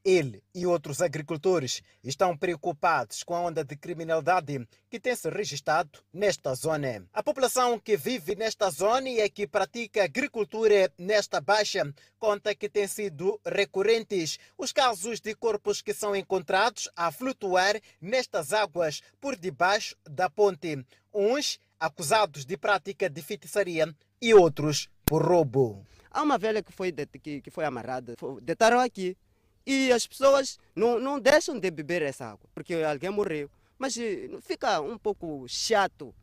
Ele e outros agricultores estão preocupados com a onda de criminalidade que tem se registrado nesta zona. A população que vive nesta zona e que pratica agricultura nesta baixa conta que têm sido recorrentes os casos de corpos que são encontrados a flutuar nestas águas por debaixo da ponte. Uns acusados de prática de feitiçaria e outros por roubo. Há uma velha que foi, que, que foi amarrada, deitaram aqui e as pessoas não, não deixam de beber essa água, porque alguém morreu. Mas eh, fica um pouco chato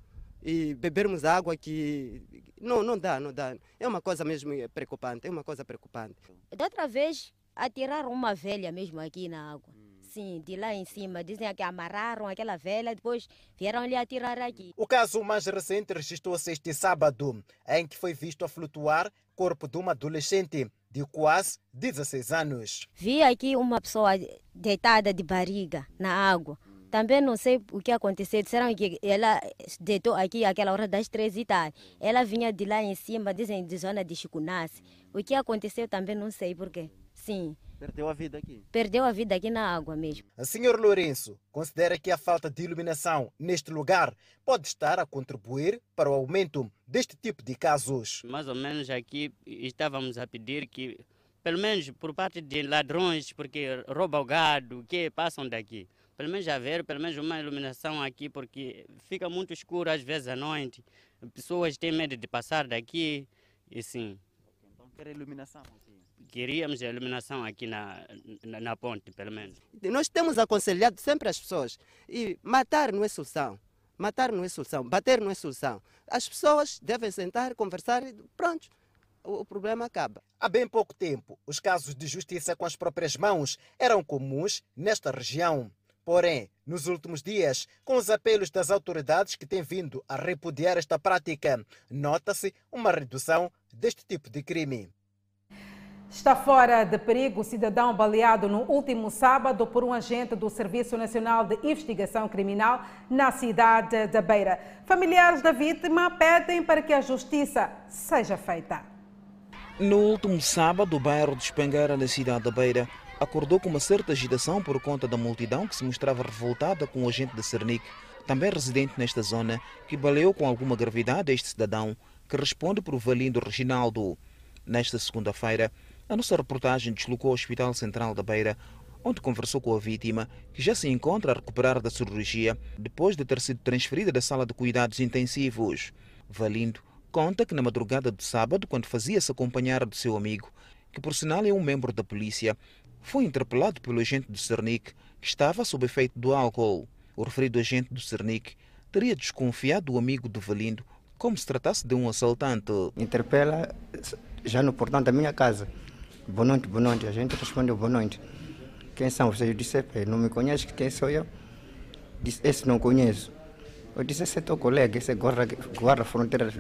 e bebermos água que não, não dá, não dá. É uma coisa mesmo preocupante, é uma coisa preocupante. Da outra vez, atiraram uma velha mesmo aqui na água. Sim, de lá em cima. Dizem que amarraram aquela velha, depois vieram lhe atirar aqui. O caso mais recente registrou-se este sábado, em que foi visto a flutuar corpo de uma adolescente de quase 16 anos. Vi aqui uma pessoa deitada de barriga na água. Também não sei o que aconteceu. Disseram que ela deitou aqui àquela hora das três e tal. Ela vinha de lá em cima, dizem de zona de Chicunasse. O que aconteceu também não sei porquê. Sim. Perdeu a vida aqui? Perdeu a vida aqui na água mesmo. O senhor Lourenço considera que a falta de iluminação neste lugar pode estar a contribuir para o aumento deste tipo de casos. Mais ou menos aqui estávamos a pedir que, pelo menos por parte de ladrões, porque roubam o gado, que passam daqui, pelo menos haver pelo menos uma iluminação aqui, porque fica muito escuro às vezes à noite. Pessoas têm medo de passar daqui e sim. Então quer iluminação? Queríamos a iluminação aqui na, na, na, ponte, pelo menos. Nós temos aconselhado sempre as pessoas e matar não é solução. Matar não é solução, bater não é solução. As pessoas devem sentar, conversar e pronto, o, o problema acaba. Há bem pouco tempo, os casos de justiça com as próprias mãos eram comuns nesta região. Porém, nos últimos dias, com os apelos das autoridades que têm vindo a repudiar esta prática, nota-se uma redução deste tipo de crime. Está fora de perigo o cidadão baleado no último sábado por um agente do Serviço Nacional de Investigação Criminal na cidade da Beira. Familiares da vítima pedem para que a justiça seja feita. No último sábado, o bairro de Espangueira, na cidade da Beira, acordou com uma certa agitação por conta da multidão que se mostrava revoltada com o agente da Cernic, também residente nesta zona, que baleou com alguma gravidade este cidadão, que responde por Valindo Reginaldo. Nesta segunda-feira, A nossa reportagem deslocou ao Hospital Central da Beira, onde conversou com a vítima, que já se encontra a recuperar da cirurgia depois de ter sido transferida da sala de cuidados intensivos. Valindo conta que na madrugada de sábado, quando fazia-se acompanhar do seu amigo, que por sinal é um membro da polícia, foi interpelado pelo agente do Cernic, que estava sob efeito do álcool. O referido agente do Cernic teria desconfiado do amigo de Valindo como se tratasse de um assaltante. Interpela já no portão da minha casa. Boa noite, boa noite. A gente respondeu boa noite. Quem são vocês? Eu disse, não me conhece, quem sou eu? Disse, esse não conheço. Eu disse, esse é teu colega, esse é guarda, guarda fronteira,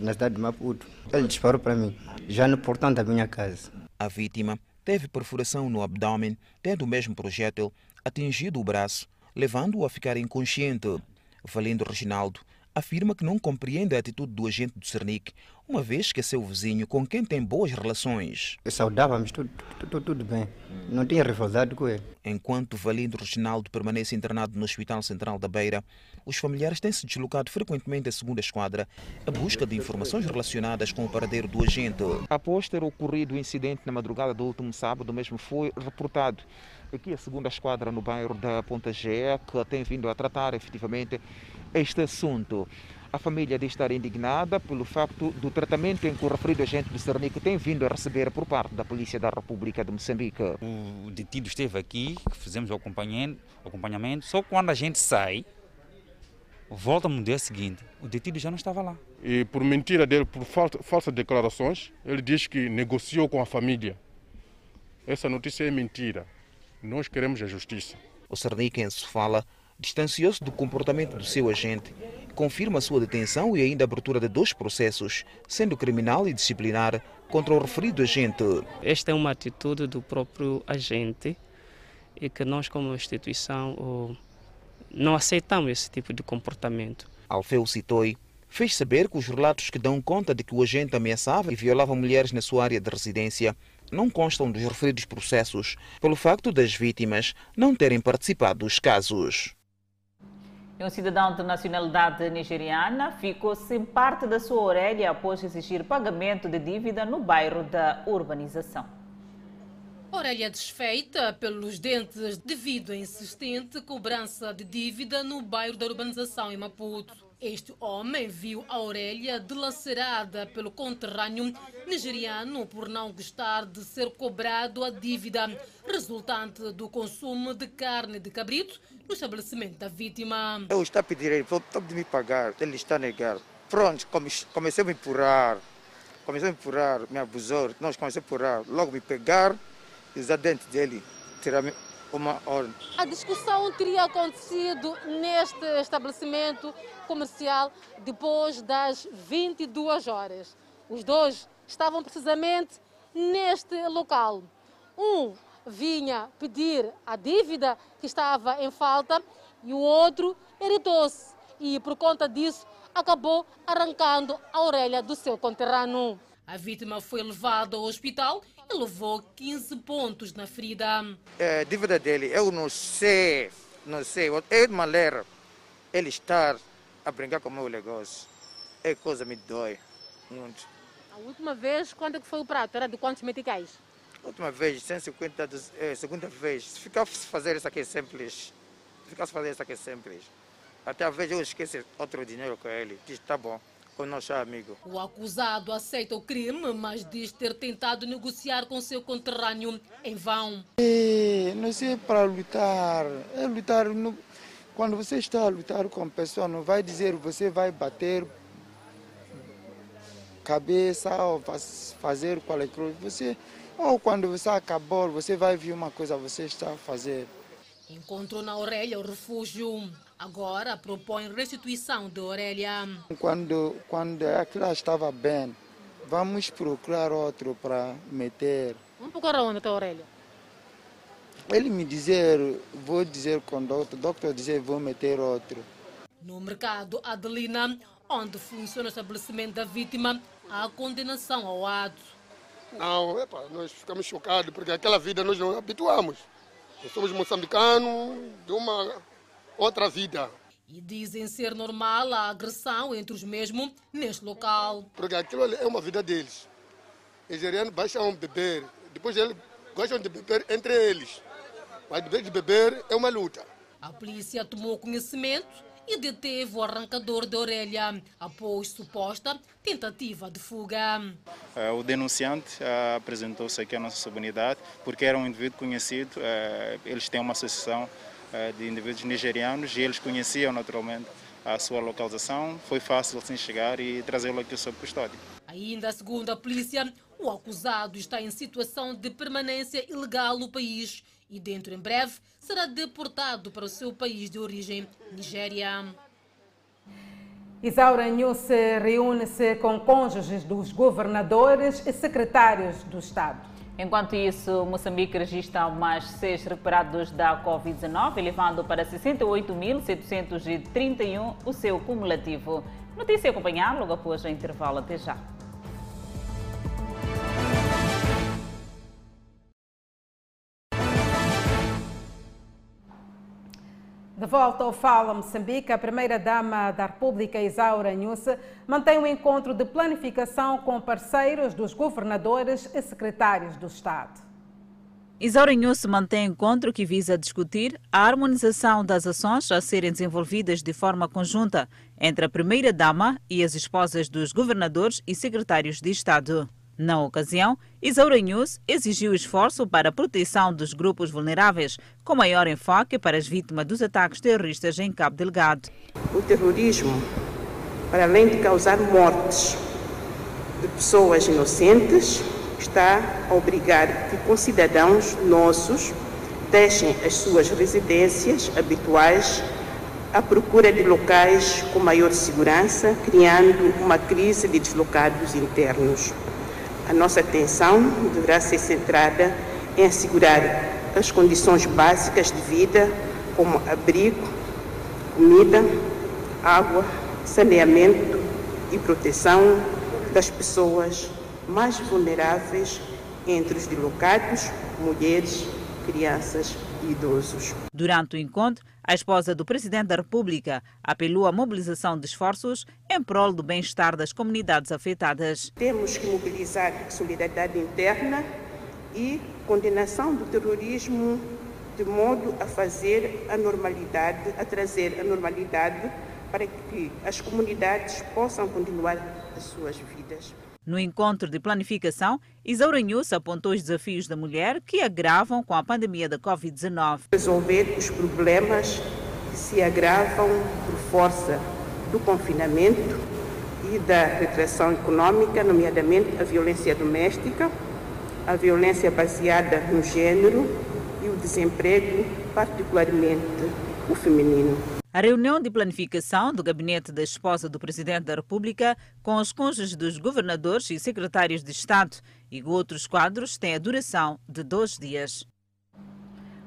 na cidade de Maputo. Ele disparou para mim, já no portão da minha casa. A vítima teve perfuração no abdômen, tendo o mesmo projétil atingido o braço, levando-o a ficar inconsciente. Valendo Reginaldo afirma que não compreende a atitude do agente do Cernic, uma vez que é seu vizinho com quem tem boas relações. Saudávamos, tudo, tudo, tudo bem. Não tinha rivalidade com ele. Enquanto Valindo Reginaldo permanece internado no Hospital Central da Beira, os familiares têm se deslocado frequentemente à segunda esquadra à busca de informações relacionadas com o paradeiro do agente. Após ter ocorrido o incidente na madrugada do último sábado, mesmo foi reportado aqui a segunda esquadra no bairro da Ponta Gé, que tem vindo a tratar efetivamente este assunto. A família diz estar indignada pelo facto do tratamento em que o referido agente do Cernic tem vindo a receber por parte da Polícia da República de Moçambique. O detido esteve aqui, fizemos o acompanhamento, acompanhamento, só quando a gente sai, volta no dia seguinte, o detido já não estava lá. E por mentira dele, por falsas declarações, ele diz que negociou com a família. Essa notícia é mentira. Nós queremos a justiça. O Cerniquense fala distanciou-se do comportamento do seu agente, confirma a sua detenção e ainda a abertura de dois processos, sendo criminal e disciplinar, contra o referido agente. Esta é uma atitude do próprio agente e que nós, como instituição, não aceitamos esse tipo de comportamento. Alfeu Citoi fez saber que os relatos que dão conta de que o agente ameaçava e violava mulheres na sua área de residência não constam dos referidos processos, pelo facto das vítimas não terem participado dos casos. Um cidadão de nacionalidade nigeriana ficou sem parte da sua orelha após exigir pagamento de dívida no bairro da urbanização. Orelha desfeita pelos dentes devido à insistente cobrança de dívida no bairro da urbanização em Maputo. Este homem viu a orelha dilacerada pelo conterrâneo nigeriano por não gostar de ser cobrado a dívida resultante do consumo de carne de cabrito no estabelecimento da vítima. Eu estou a pedir ele, estou de me pagar, ele está a negar. Pronto, comecei a me empurrar, comecei a me empurrar, me abusou, nós comecei a empurrar, logo me pegar, usar dente dele, tirar uma ordem. A discussão teria acontecido neste estabelecimento comercial depois das 22 horas. Os dois estavam precisamente neste local. Um vinha pedir a dívida que estava em falta e o outro irritou-se e, por conta disso, acabou arrancando a orelha do seu conterrâneo. A vítima foi levada ao hospital e levou 15 pontos na ferida. É, a dívida dele, eu não sei, não sei, é de maneira ele estar a brincar com o meu negócio. É coisa me dói muito. A última vez, quando é que foi o prato? Era de quantos meticais? A última vez, 150, é, segunda vez. Se ficasse fazer isso aqui simples, se ficasse fazer isso aqui simples, até a vez eu esqueci outro dinheiro com ele. Diz, tá bom com nosso amigo. O acusado aceita o crime, mas diz ter tentado negociar com seu conterrâneo em vão. É, não sei para lutar. É lutar no... Quando você está a lutar com a pessoa, não vai dizer você vai bater cabeça ou fazer qualquer coisa. Você, ou quando você acabou, você vai ver uma coisa você está a fazer. Encontrou na Aurélia o refúgio. Agora propõe restituição de Aurélia. Quando, quando aquilo estava bem, vamos procurar outro para meter. Vamos procurar onde está Aurélia? Ele me dizer, vou dizer com o doutor, o doutor dizer, vou meter outro. No mercado Adelina, onde funciona o estabelecimento da vítima, há condenação ao ato. Não, epa, nós ficamos chocados, porque aquela vida nós não habituamos. Nós somos moçambicanos de uma outra vida. E dizem ser normal a agressão entre os mesmos neste local. Porque aquilo é uma vida deles. nigerianos baixam a beber, depois eles gostam de beber entre eles. Mas de beber é uma luta. A polícia tomou conhecimento e deteve o arrancador de orelha após suposta tentativa de fuga. Uh, o denunciante uh, apresentou-se aqui à nossa subunidade porque era um indivíduo conhecido. Uh, eles têm uma associação de indivíduos nigerianos e eles conheciam naturalmente a sua localização. Foi fácil assim chegar e trazê-lo aqui sob custódia. Ainda segundo a polícia, o acusado está em situação de permanência ilegal no país e dentro em breve será deportado para o seu país de origem, Nigéria. Isaura News reúne-se com cônjuges dos governadores e secretários do Estado. Enquanto isso, Moçambique registra mais seis recuperados da Covid-19, elevando para 68.731 o seu cumulativo. Notícia acompanhar logo após o intervalo. Até já. De volta ao Fala Moçambique, a primeira-dama da República, Isaura Nhusse, mantém um encontro de planificação com parceiros dos governadores e secretários do Estado. Isaura Nhusse mantém encontro que visa discutir a harmonização das ações a serem desenvolvidas de forma conjunta entre a primeira-dama e as esposas dos governadores e secretários de Estado. Na ocasião, Isaura News exigiu esforço para a proteção dos grupos vulneráveis, com maior enfoque para as vítimas dos ataques terroristas em Cabo Delgado. O terrorismo, para além de causar mortes de pessoas inocentes, está a obrigar que concidadãos nossos deixem as suas residências habituais à procura de locais com maior segurança, criando uma crise de deslocados internos. A nossa atenção deverá ser centrada em assegurar as condições básicas de vida, como abrigo, comida, água, saneamento e proteção das pessoas mais vulneráveis entre os deslocados, mulheres, crianças e idosos. Durante o encontro, a esposa do presidente da República apelou à mobilização de esforços em prol do bem-estar das comunidades afetadas. Temos que mobilizar solidariedade interna e condenação do terrorismo de modo a fazer a normalidade, a trazer a normalidade para que as comunidades possam continuar as suas vidas. No encontro de planificação, Isaura News apontou os desafios da mulher que agravam com a pandemia da Covid-19. Resolver os problemas que se agravam por força do confinamento e da retração econômica, nomeadamente a violência doméstica, a violência baseada no gênero e o desemprego, particularmente o feminino. A reunião de planificação do gabinete da esposa do Presidente da República com os cônjuges dos governadores e secretários de Estado e outros quadros tem a duração de dois dias.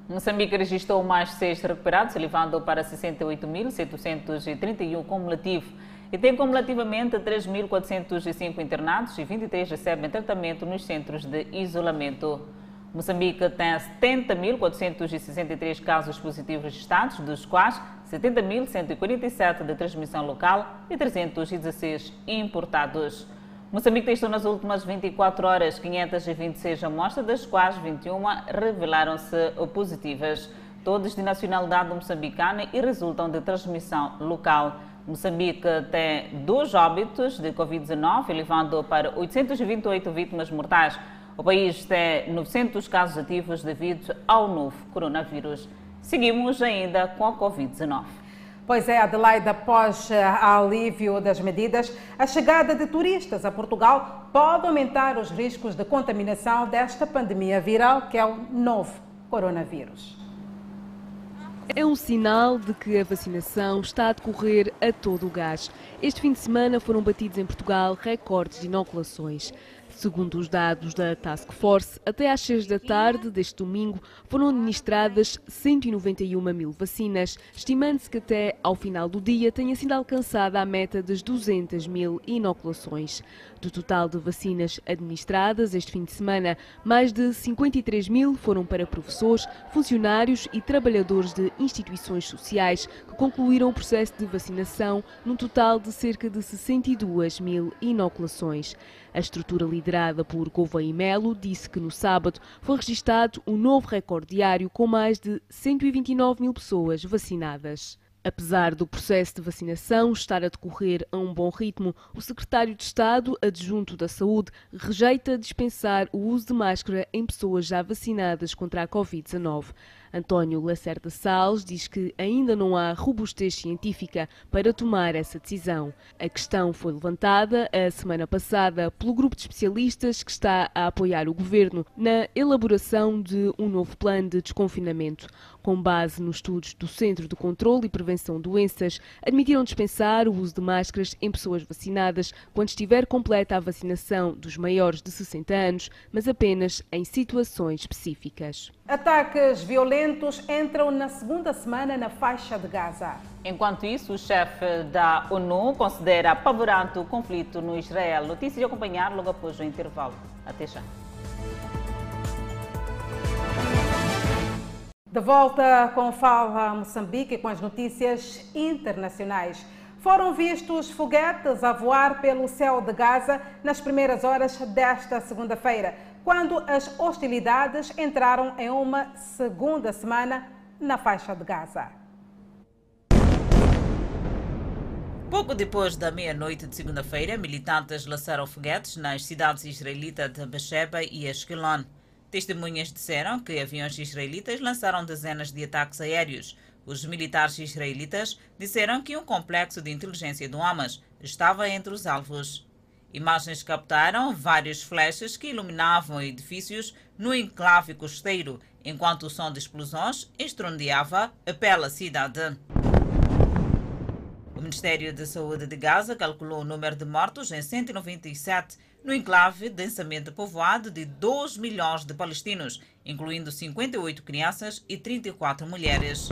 Moçambique registrou mais seis recuperados, elevando para 68.731 cumulativo e tem cumulativamente 3.405 internados e 23 recebem tratamento nos centros de isolamento. Moçambique tem 70.463 casos positivos registrados, dos quais 70.147 de transmissão local e 316 importados. Moçambique testou nas últimas 24 horas 526 amostras, das quais 21 revelaram-se positivas, todas de nacionalidade moçambicana e resultam de transmissão local. Moçambique tem dois óbitos de Covid-19, elevando para 828 vítimas mortais. O país tem 900 casos ativos devido ao novo coronavírus. Seguimos ainda com a Covid-19. Pois é, Adelaide, após alívio das medidas, a chegada de turistas a Portugal pode aumentar os riscos de contaminação desta pandemia viral, que é o novo coronavírus. É um sinal de que a vacinação está a decorrer a todo o gás. Este fim de semana foram batidos em Portugal recordes de inoculações. Segundo os dados da Task Force, até às 6 da tarde deste domingo foram administradas 191 mil vacinas, estimando-se que até ao final do dia tenha sido alcançada a meta das 200 mil inoculações. Do total de vacinas administradas este fim de semana, mais de 53 mil foram para professores, funcionários e trabalhadores de instituições sociais que concluíram o processo de vacinação, num total de cerca de 62 mil inoculações. A estrutura liderada por Gouveia Melo, disse que no sábado foi registado um novo recorde diário com mais de 129 mil pessoas vacinadas. Apesar do processo de vacinação estar a decorrer a um bom ritmo, o secretário de Estado adjunto da Saúde rejeita dispensar o uso de máscara em pessoas já vacinadas contra a Covid-19. António Lacerda Salles diz que ainda não há robustez científica para tomar essa decisão. A questão foi levantada a semana passada pelo grupo de especialistas que está a apoiar o governo na elaboração de um novo plano de desconfinamento. Com base nos estudos do Centro de Controlo e Prevenção de Doenças, admitiram dispensar o uso de máscaras em pessoas vacinadas quando estiver completa a vacinação dos maiores de 60 anos, mas apenas em situações específicas. Ataques violentos entram na segunda semana na faixa de Gaza. Enquanto isso, o chefe da ONU considera apavorante o conflito no Israel. Notícia de acompanhar logo após o intervalo. Até já. De volta com Fala Moçambique com as notícias internacionais. Foram vistos foguetes a voar pelo céu de Gaza nas primeiras horas desta segunda-feira, quando as hostilidades entraram em uma segunda semana na faixa de Gaza. Pouco depois da meia-noite de segunda-feira, militantes lançaram foguetes nas cidades israelitas de Beersheba e Ashkelon. Testemunhas disseram que aviões israelitas lançaram dezenas de ataques aéreos. Os militares israelitas disseram que um complexo de inteligência do Hamas estava entre os alvos. Imagens captaram vários flashes que iluminavam edifícios no enclave costeiro, enquanto o som de explosões estrondeava pela cidade. Ministério da Saúde de Gaza calculou o número de mortos em 197 no enclave densamente povoado de 2 milhões de palestinos, incluindo 58 crianças e 34 mulheres.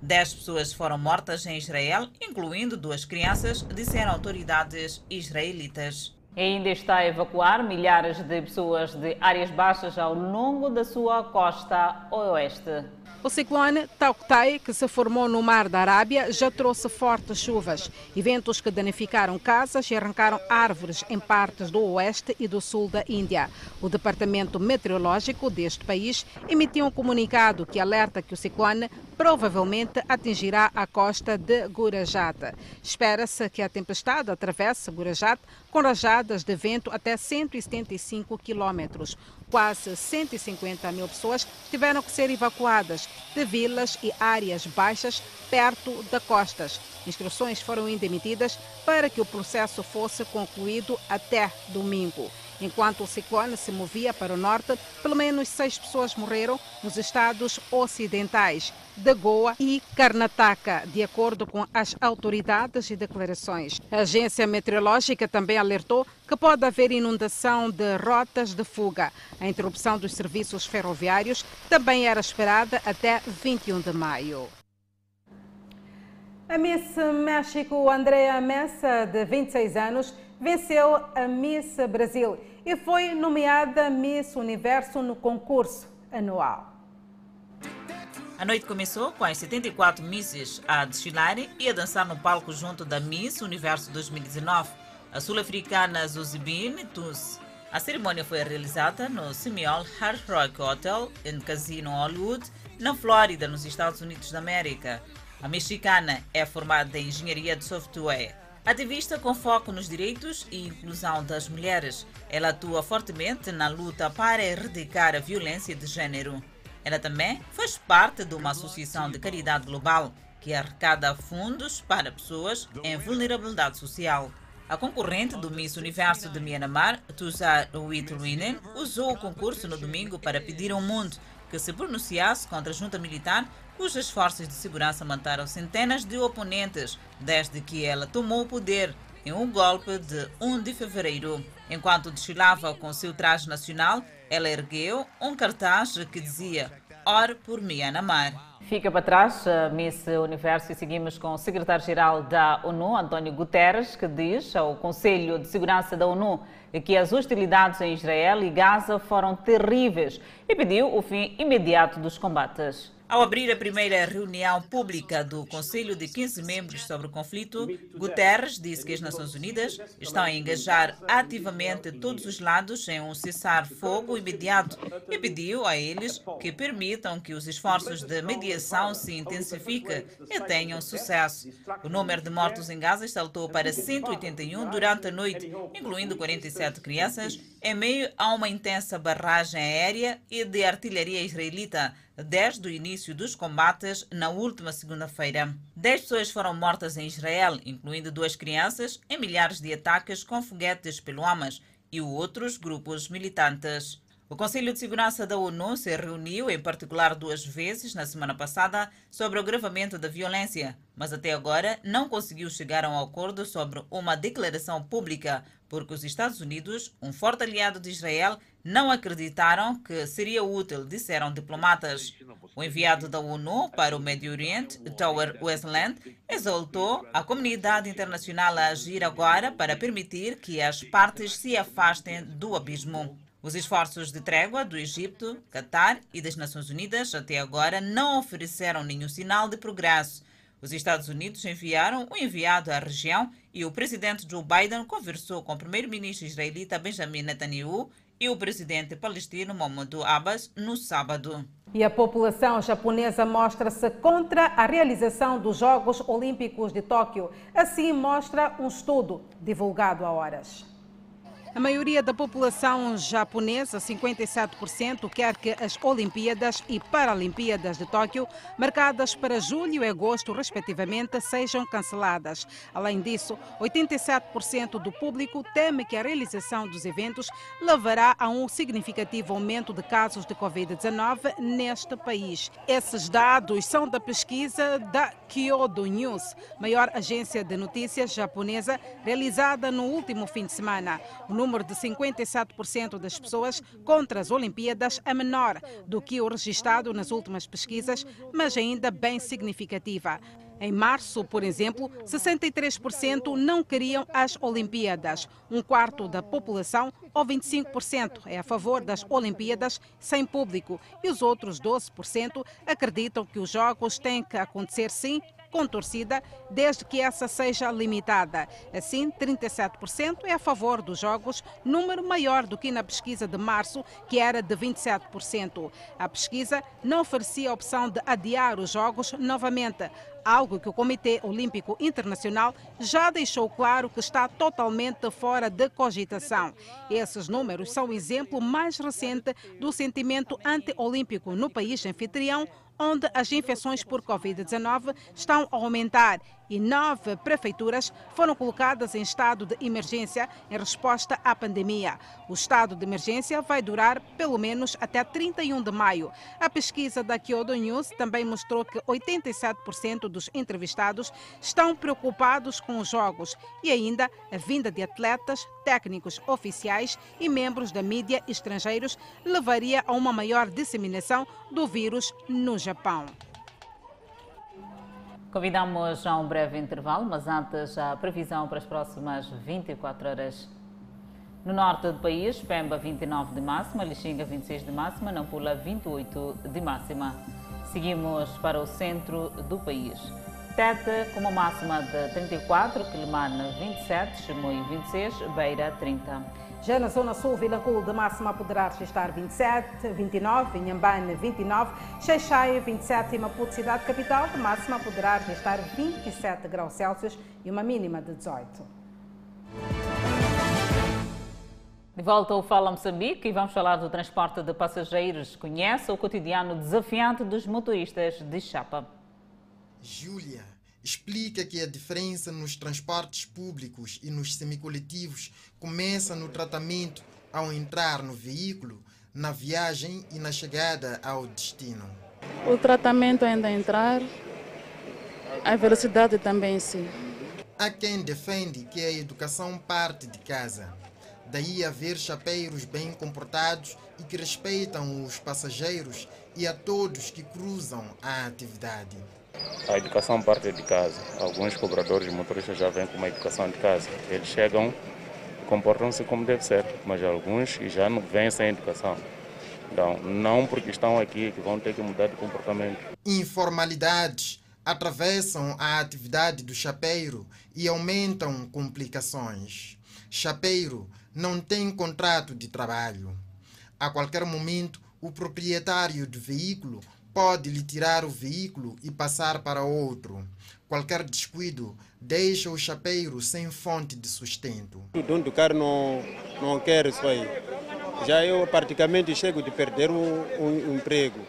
Dez pessoas foram mortas em Israel, incluindo duas crianças, disseram autoridades israelitas. Ainda está a evacuar milhares de pessoas de áreas baixas ao longo da sua costa oeste. O ciclone Tauktai, que se formou no Mar da Arábia, já trouxe fortes chuvas e ventos que danificaram casas e arrancaram árvores em partes do oeste e do sul da Índia. O Departamento Meteorológico deste país emitiu um comunicado que alerta que o ciclone provavelmente atingirá a costa de Gurajat. Espera-se que a tempestade atravesse Gurajat com rajadas de vento até 175 quilômetros. Quase 150 mil pessoas tiveram que ser evacuadas de vilas e áreas baixas perto das costas. Instruções foram emitidas para que o processo fosse concluído até domingo. Enquanto o ciclone se movia para o norte, pelo menos seis pessoas morreram nos estados ocidentais de Goa e Karnataka, de acordo com as autoridades e declarações. A agência meteorológica também alertou que pode haver inundação de rotas de fuga. A interrupção dos serviços ferroviários também era esperada até 21 de maio. A Miss México Andrea Messa, de 26 anos, venceu a Miss Brasil e foi nomeada Miss Universo no concurso anual. A noite começou com as 74 Misses a desfilarem e a dançar no palco junto da Miss Universo 2019, a sul-africana Zuzibine Tuss. A cerimônia foi realizada no Semiol Hard Rock Hotel em Casino Hollywood, na Flórida, nos Estados Unidos da América. A mexicana é formada em engenharia de software. Ativista com foco nos direitos e inclusão das mulheres, ela atua fortemente na luta para erradicar a violência de gênero. Ela também faz parte de uma associação de caridade global que arrecada fundos para pessoas em vulnerabilidade social. A concorrente do Miss Universo de Myanmar, Tusa Witwinen, usou o concurso no domingo para pedir ao mundo que se pronunciasse contra a junta militar cujas forças de segurança mataram centenas de oponentes desde que ela tomou o poder em um golpe de 1 de fevereiro. Enquanto desfilava com seu traje nacional, ela ergueu um cartaz que dizia Ore por Myanmar. Fica para trás Miss Universo e seguimos com o secretário-geral da ONU, António Guterres, que diz ao Conselho de Segurança da ONU que as hostilidades em Israel e Gaza foram terríveis e pediu o fim imediato dos combates. Ao abrir a primeira reunião pública do Conselho de 15 membros sobre o conflito, Guterres disse que as Nações Unidas estão a engajar ativamente todos os lados em um cessar-fogo imediato e pediu a eles que permitam que os esforços de mediação se intensifiquem e tenham sucesso. O número de mortos em Gaza saltou para 181 durante a noite, incluindo 47 crianças, em meio a uma intensa barragem aérea e de artilharia israelita desde o início dos combates na última segunda-feira. Dez pessoas foram mortas em Israel, incluindo duas crianças, em milhares de ataques com foguetes pelo Hamas e outros grupos militantes. O Conselho de Segurança da ONU se reuniu, em particular duas vezes na semana passada, sobre o agravamento da violência, mas até agora não conseguiu chegar a um acordo sobre uma declaração pública, porque os Estados Unidos, um forte aliado de Israel, não acreditaram que seria útil, disseram diplomatas. O enviado da ONU para o Médio Oriente, Tower Westland, exaltou a comunidade internacional a agir agora para permitir que as partes se afastem do abismo. Os esforços de trégua do Egito, Catar e das Nações Unidas até agora não ofereceram nenhum sinal de progresso. Os Estados Unidos enviaram um enviado à região e o presidente Joe Biden conversou com o primeiro-ministro israelita Benjamin Netanyahu e o presidente palestino Mahmoud Abbas no sábado. E a população japonesa mostra-se contra a realização dos Jogos Olímpicos de Tóquio. Assim mostra um estudo divulgado há horas. A maioria da população japonesa, 57%, quer que as Olimpíadas e Paralimpíadas de Tóquio, marcadas para julho e agosto, respectivamente, sejam canceladas. Além disso, 87% do público teme que a realização dos eventos levará a um significativo aumento de casos de Covid-19 neste país. Esses dados são da pesquisa da Kyodo News, maior agência de notícias japonesa, realizada no último fim de semana. O número de 57% das pessoas contra as Olimpíadas é menor do que o registrado nas últimas pesquisas, mas ainda bem significativa. Em março, por exemplo, 63% não queriam as Olimpíadas. Um quarto da população, ou 25%, é a favor das Olimpíadas sem público. E os outros 12% acreditam que os Jogos têm que acontecer sim com torcida, desde que essa seja limitada. Assim, 37% é a favor dos jogos, número maior do que na pesquisa de março, que era de 27%. A pesquisa não oferecia a opção de adiar os jogos novamente, algo que o Comitê Olímpico Internacional já deixou claro que está totalmente fora de cogitação. Esses números são o exemplo mais recente do sentimento anti-olímpico no país anfitrião, onde as infecções por Covid-19 estão a aumentar e nove prefeituras foram colocadas em estado de emergência em resposta à pandemia. O estado de emergência vai durar pelo menos até 31 de maio. A pesquisa da Kyodo News também mostrou que 87% dos entrevistados estão preocupados com os jogos e ainda a vinda de atletas, técnicos oficiais e membros da mídia estrangeiros levaria a uma maior disseminação do vírus no Japão. Convidamos a um breve intervalo, mas antes a previsão para as próximas 24 horas. No norte do país, Pemba 29 de máxima, Lixinga 26 de máxima, Nampula 28 de máxima. Seguimos para o centro do país. Tete com uma máxima de 34, Quilimane 27, Chimoio 26, Beira 30. Já na zona sul, Vilanculo de máxima poderá registrar 27, 29, Inhambane 29, Xaixai 27 e Maputo cidade capital de máxima poderá registrar 27 graus Celsius e uma mínima de 18. De volta ao Fala Moçambique e vamos falar do transporte de passageiros. Conhece o cotidiano desafiante dos motoristas de chapa. Júlia explica que a diferença nos transportes públicos e nos semicoletivos começa no tratamento ao entrar no veículo, na viagem e na chegada ao destino. O tratamento ainda entrar, a velocidade também sim. Há quem defende que a educação parte de casa. Daí haver chapeiros bem comportados e que respeitam os passageiros e a todos que cruzam a atividade. A educação parte de casa. Alguns cobradores de motoristas já vêm com uma educação de casa. Eles chegam comportam-se como deve ser, mas alguns já não vêm sem educação. Então, não porque estão aqui que vão ter que mudar de comportamento. Informalidades atravessam a atividade do chapeiro e aumentam complicações. Chapeiro não tem contrato de trabalho. A qualquer momento, o proprietário do veículo pode lhe tirar o veículo e passar para outro. Qualquer descuido deixa o chapeiro sem fonte de sustento. O dono do carro não, não quer isso aí. Já eu praticamente chego de perder o, o, o emprego.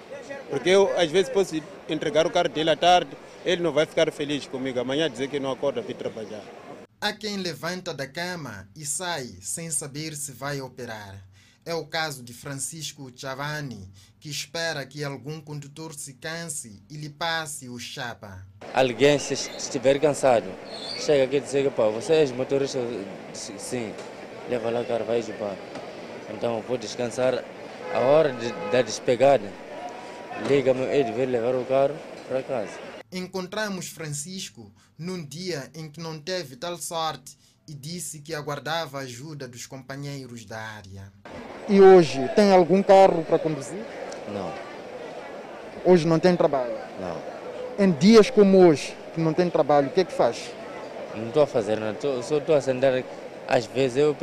Porque eu às vezes posso entregar o carro dele à tarde, ele não vai ficar feliz comigo. Amanhã dizer que não acorda vir trabalhar. Há quem levanta da cama e sai sem saber se vai operar. É o caso de Francisco Chavani, que espera que algum condutor se canse e lhe passe o chapa. Alguém, se estiver cansado, chega aqui e diz pá, você é motorista, sim, leva lá o carro, vai pá. Então vou descansar. A hora de, da despegada, liga-me, ele vai levar o carro para casa. Encontramos Francisco num dia em que não teve tal sorte e disse que aguardava a ajuda dos companheiros da área. E hoje tem algum carro para conduzir? Não. Hoje não tem trabalho? Não. Em dias como hoje, que não tem trabalho, o que é que faz? Não estou a fazer nada, tô, só estou a sentar. Às vezes eu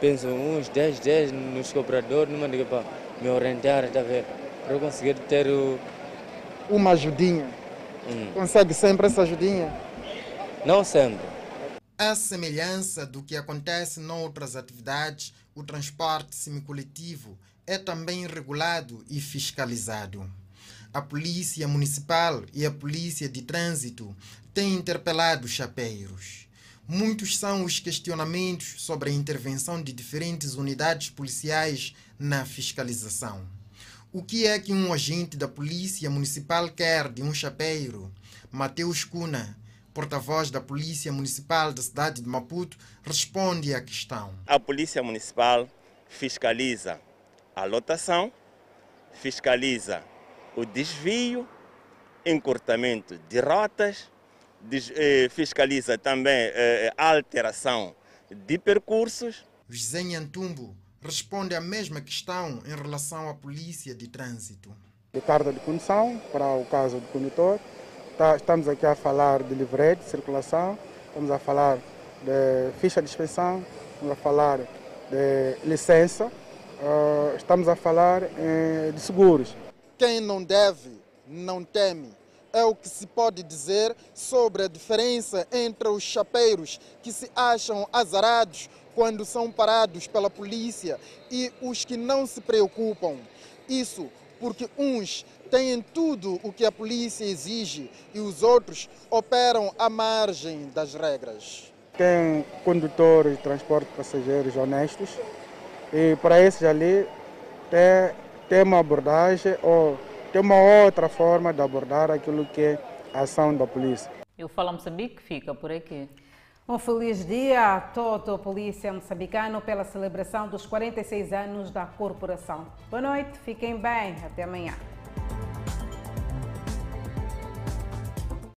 penso uns 10, 10 nos cobradores, numa diga para me orientar, tá ver? Para eu conseguir ter o... Uma ajudinha. Hum. Consegue sempre essa ajudinha? Não sempre. A semelhança do que acontece noutras atividades, o transporte semicoletivo é também regulado e fiscalizado. A Polícia Municipal e a Polícia de Trânsito têm interpelado chapeiros. Muitos são os questionamentos sobre a intervenção de diferentes unidades policiais na fiscalização. O que é que um agente da Polícia Municipal quer de um chapeiro? Mateus Cuna, porta-voz da Polícia Municipal da cidade de Maputo, responde à questão. A Polícia Municipal fiscaliza a lotação, fiscaliza o desvio, encurtamento de rotas, eh, fiscaliza também eh, a alteração de percursos. José Nhantumbo responde à mesma questão em relação à polícia de trânsito. De carta de condução para o caso do condutor, tá, estamos aqui a falar de livre de circulação, estamos a falar de ficha de inspeção, estamos a falar de licença, uh, estamos a falar eh, de seguros. Quem não deve, não teme. É o que se pode dizer sobre a diferença entre os chapeiros que se acham azarados quando são parados pela polícia e os que não se preocupam. Isso porque uns têm tudo o que a polícia exige e os outros operam à margem das regras. Tem condutores de transporte de passageiros honestos e para esses ali tem, tem uma abordagem ou tem uma outra forma de abordar aquilo que é a ação da polícia. E o Fala Moçambique fica por aqui. Um feliz dia a toda a polícia moçambicana pela celebração dos 46 anos da corporação. Boa noite, fiquem bem, até amanhã.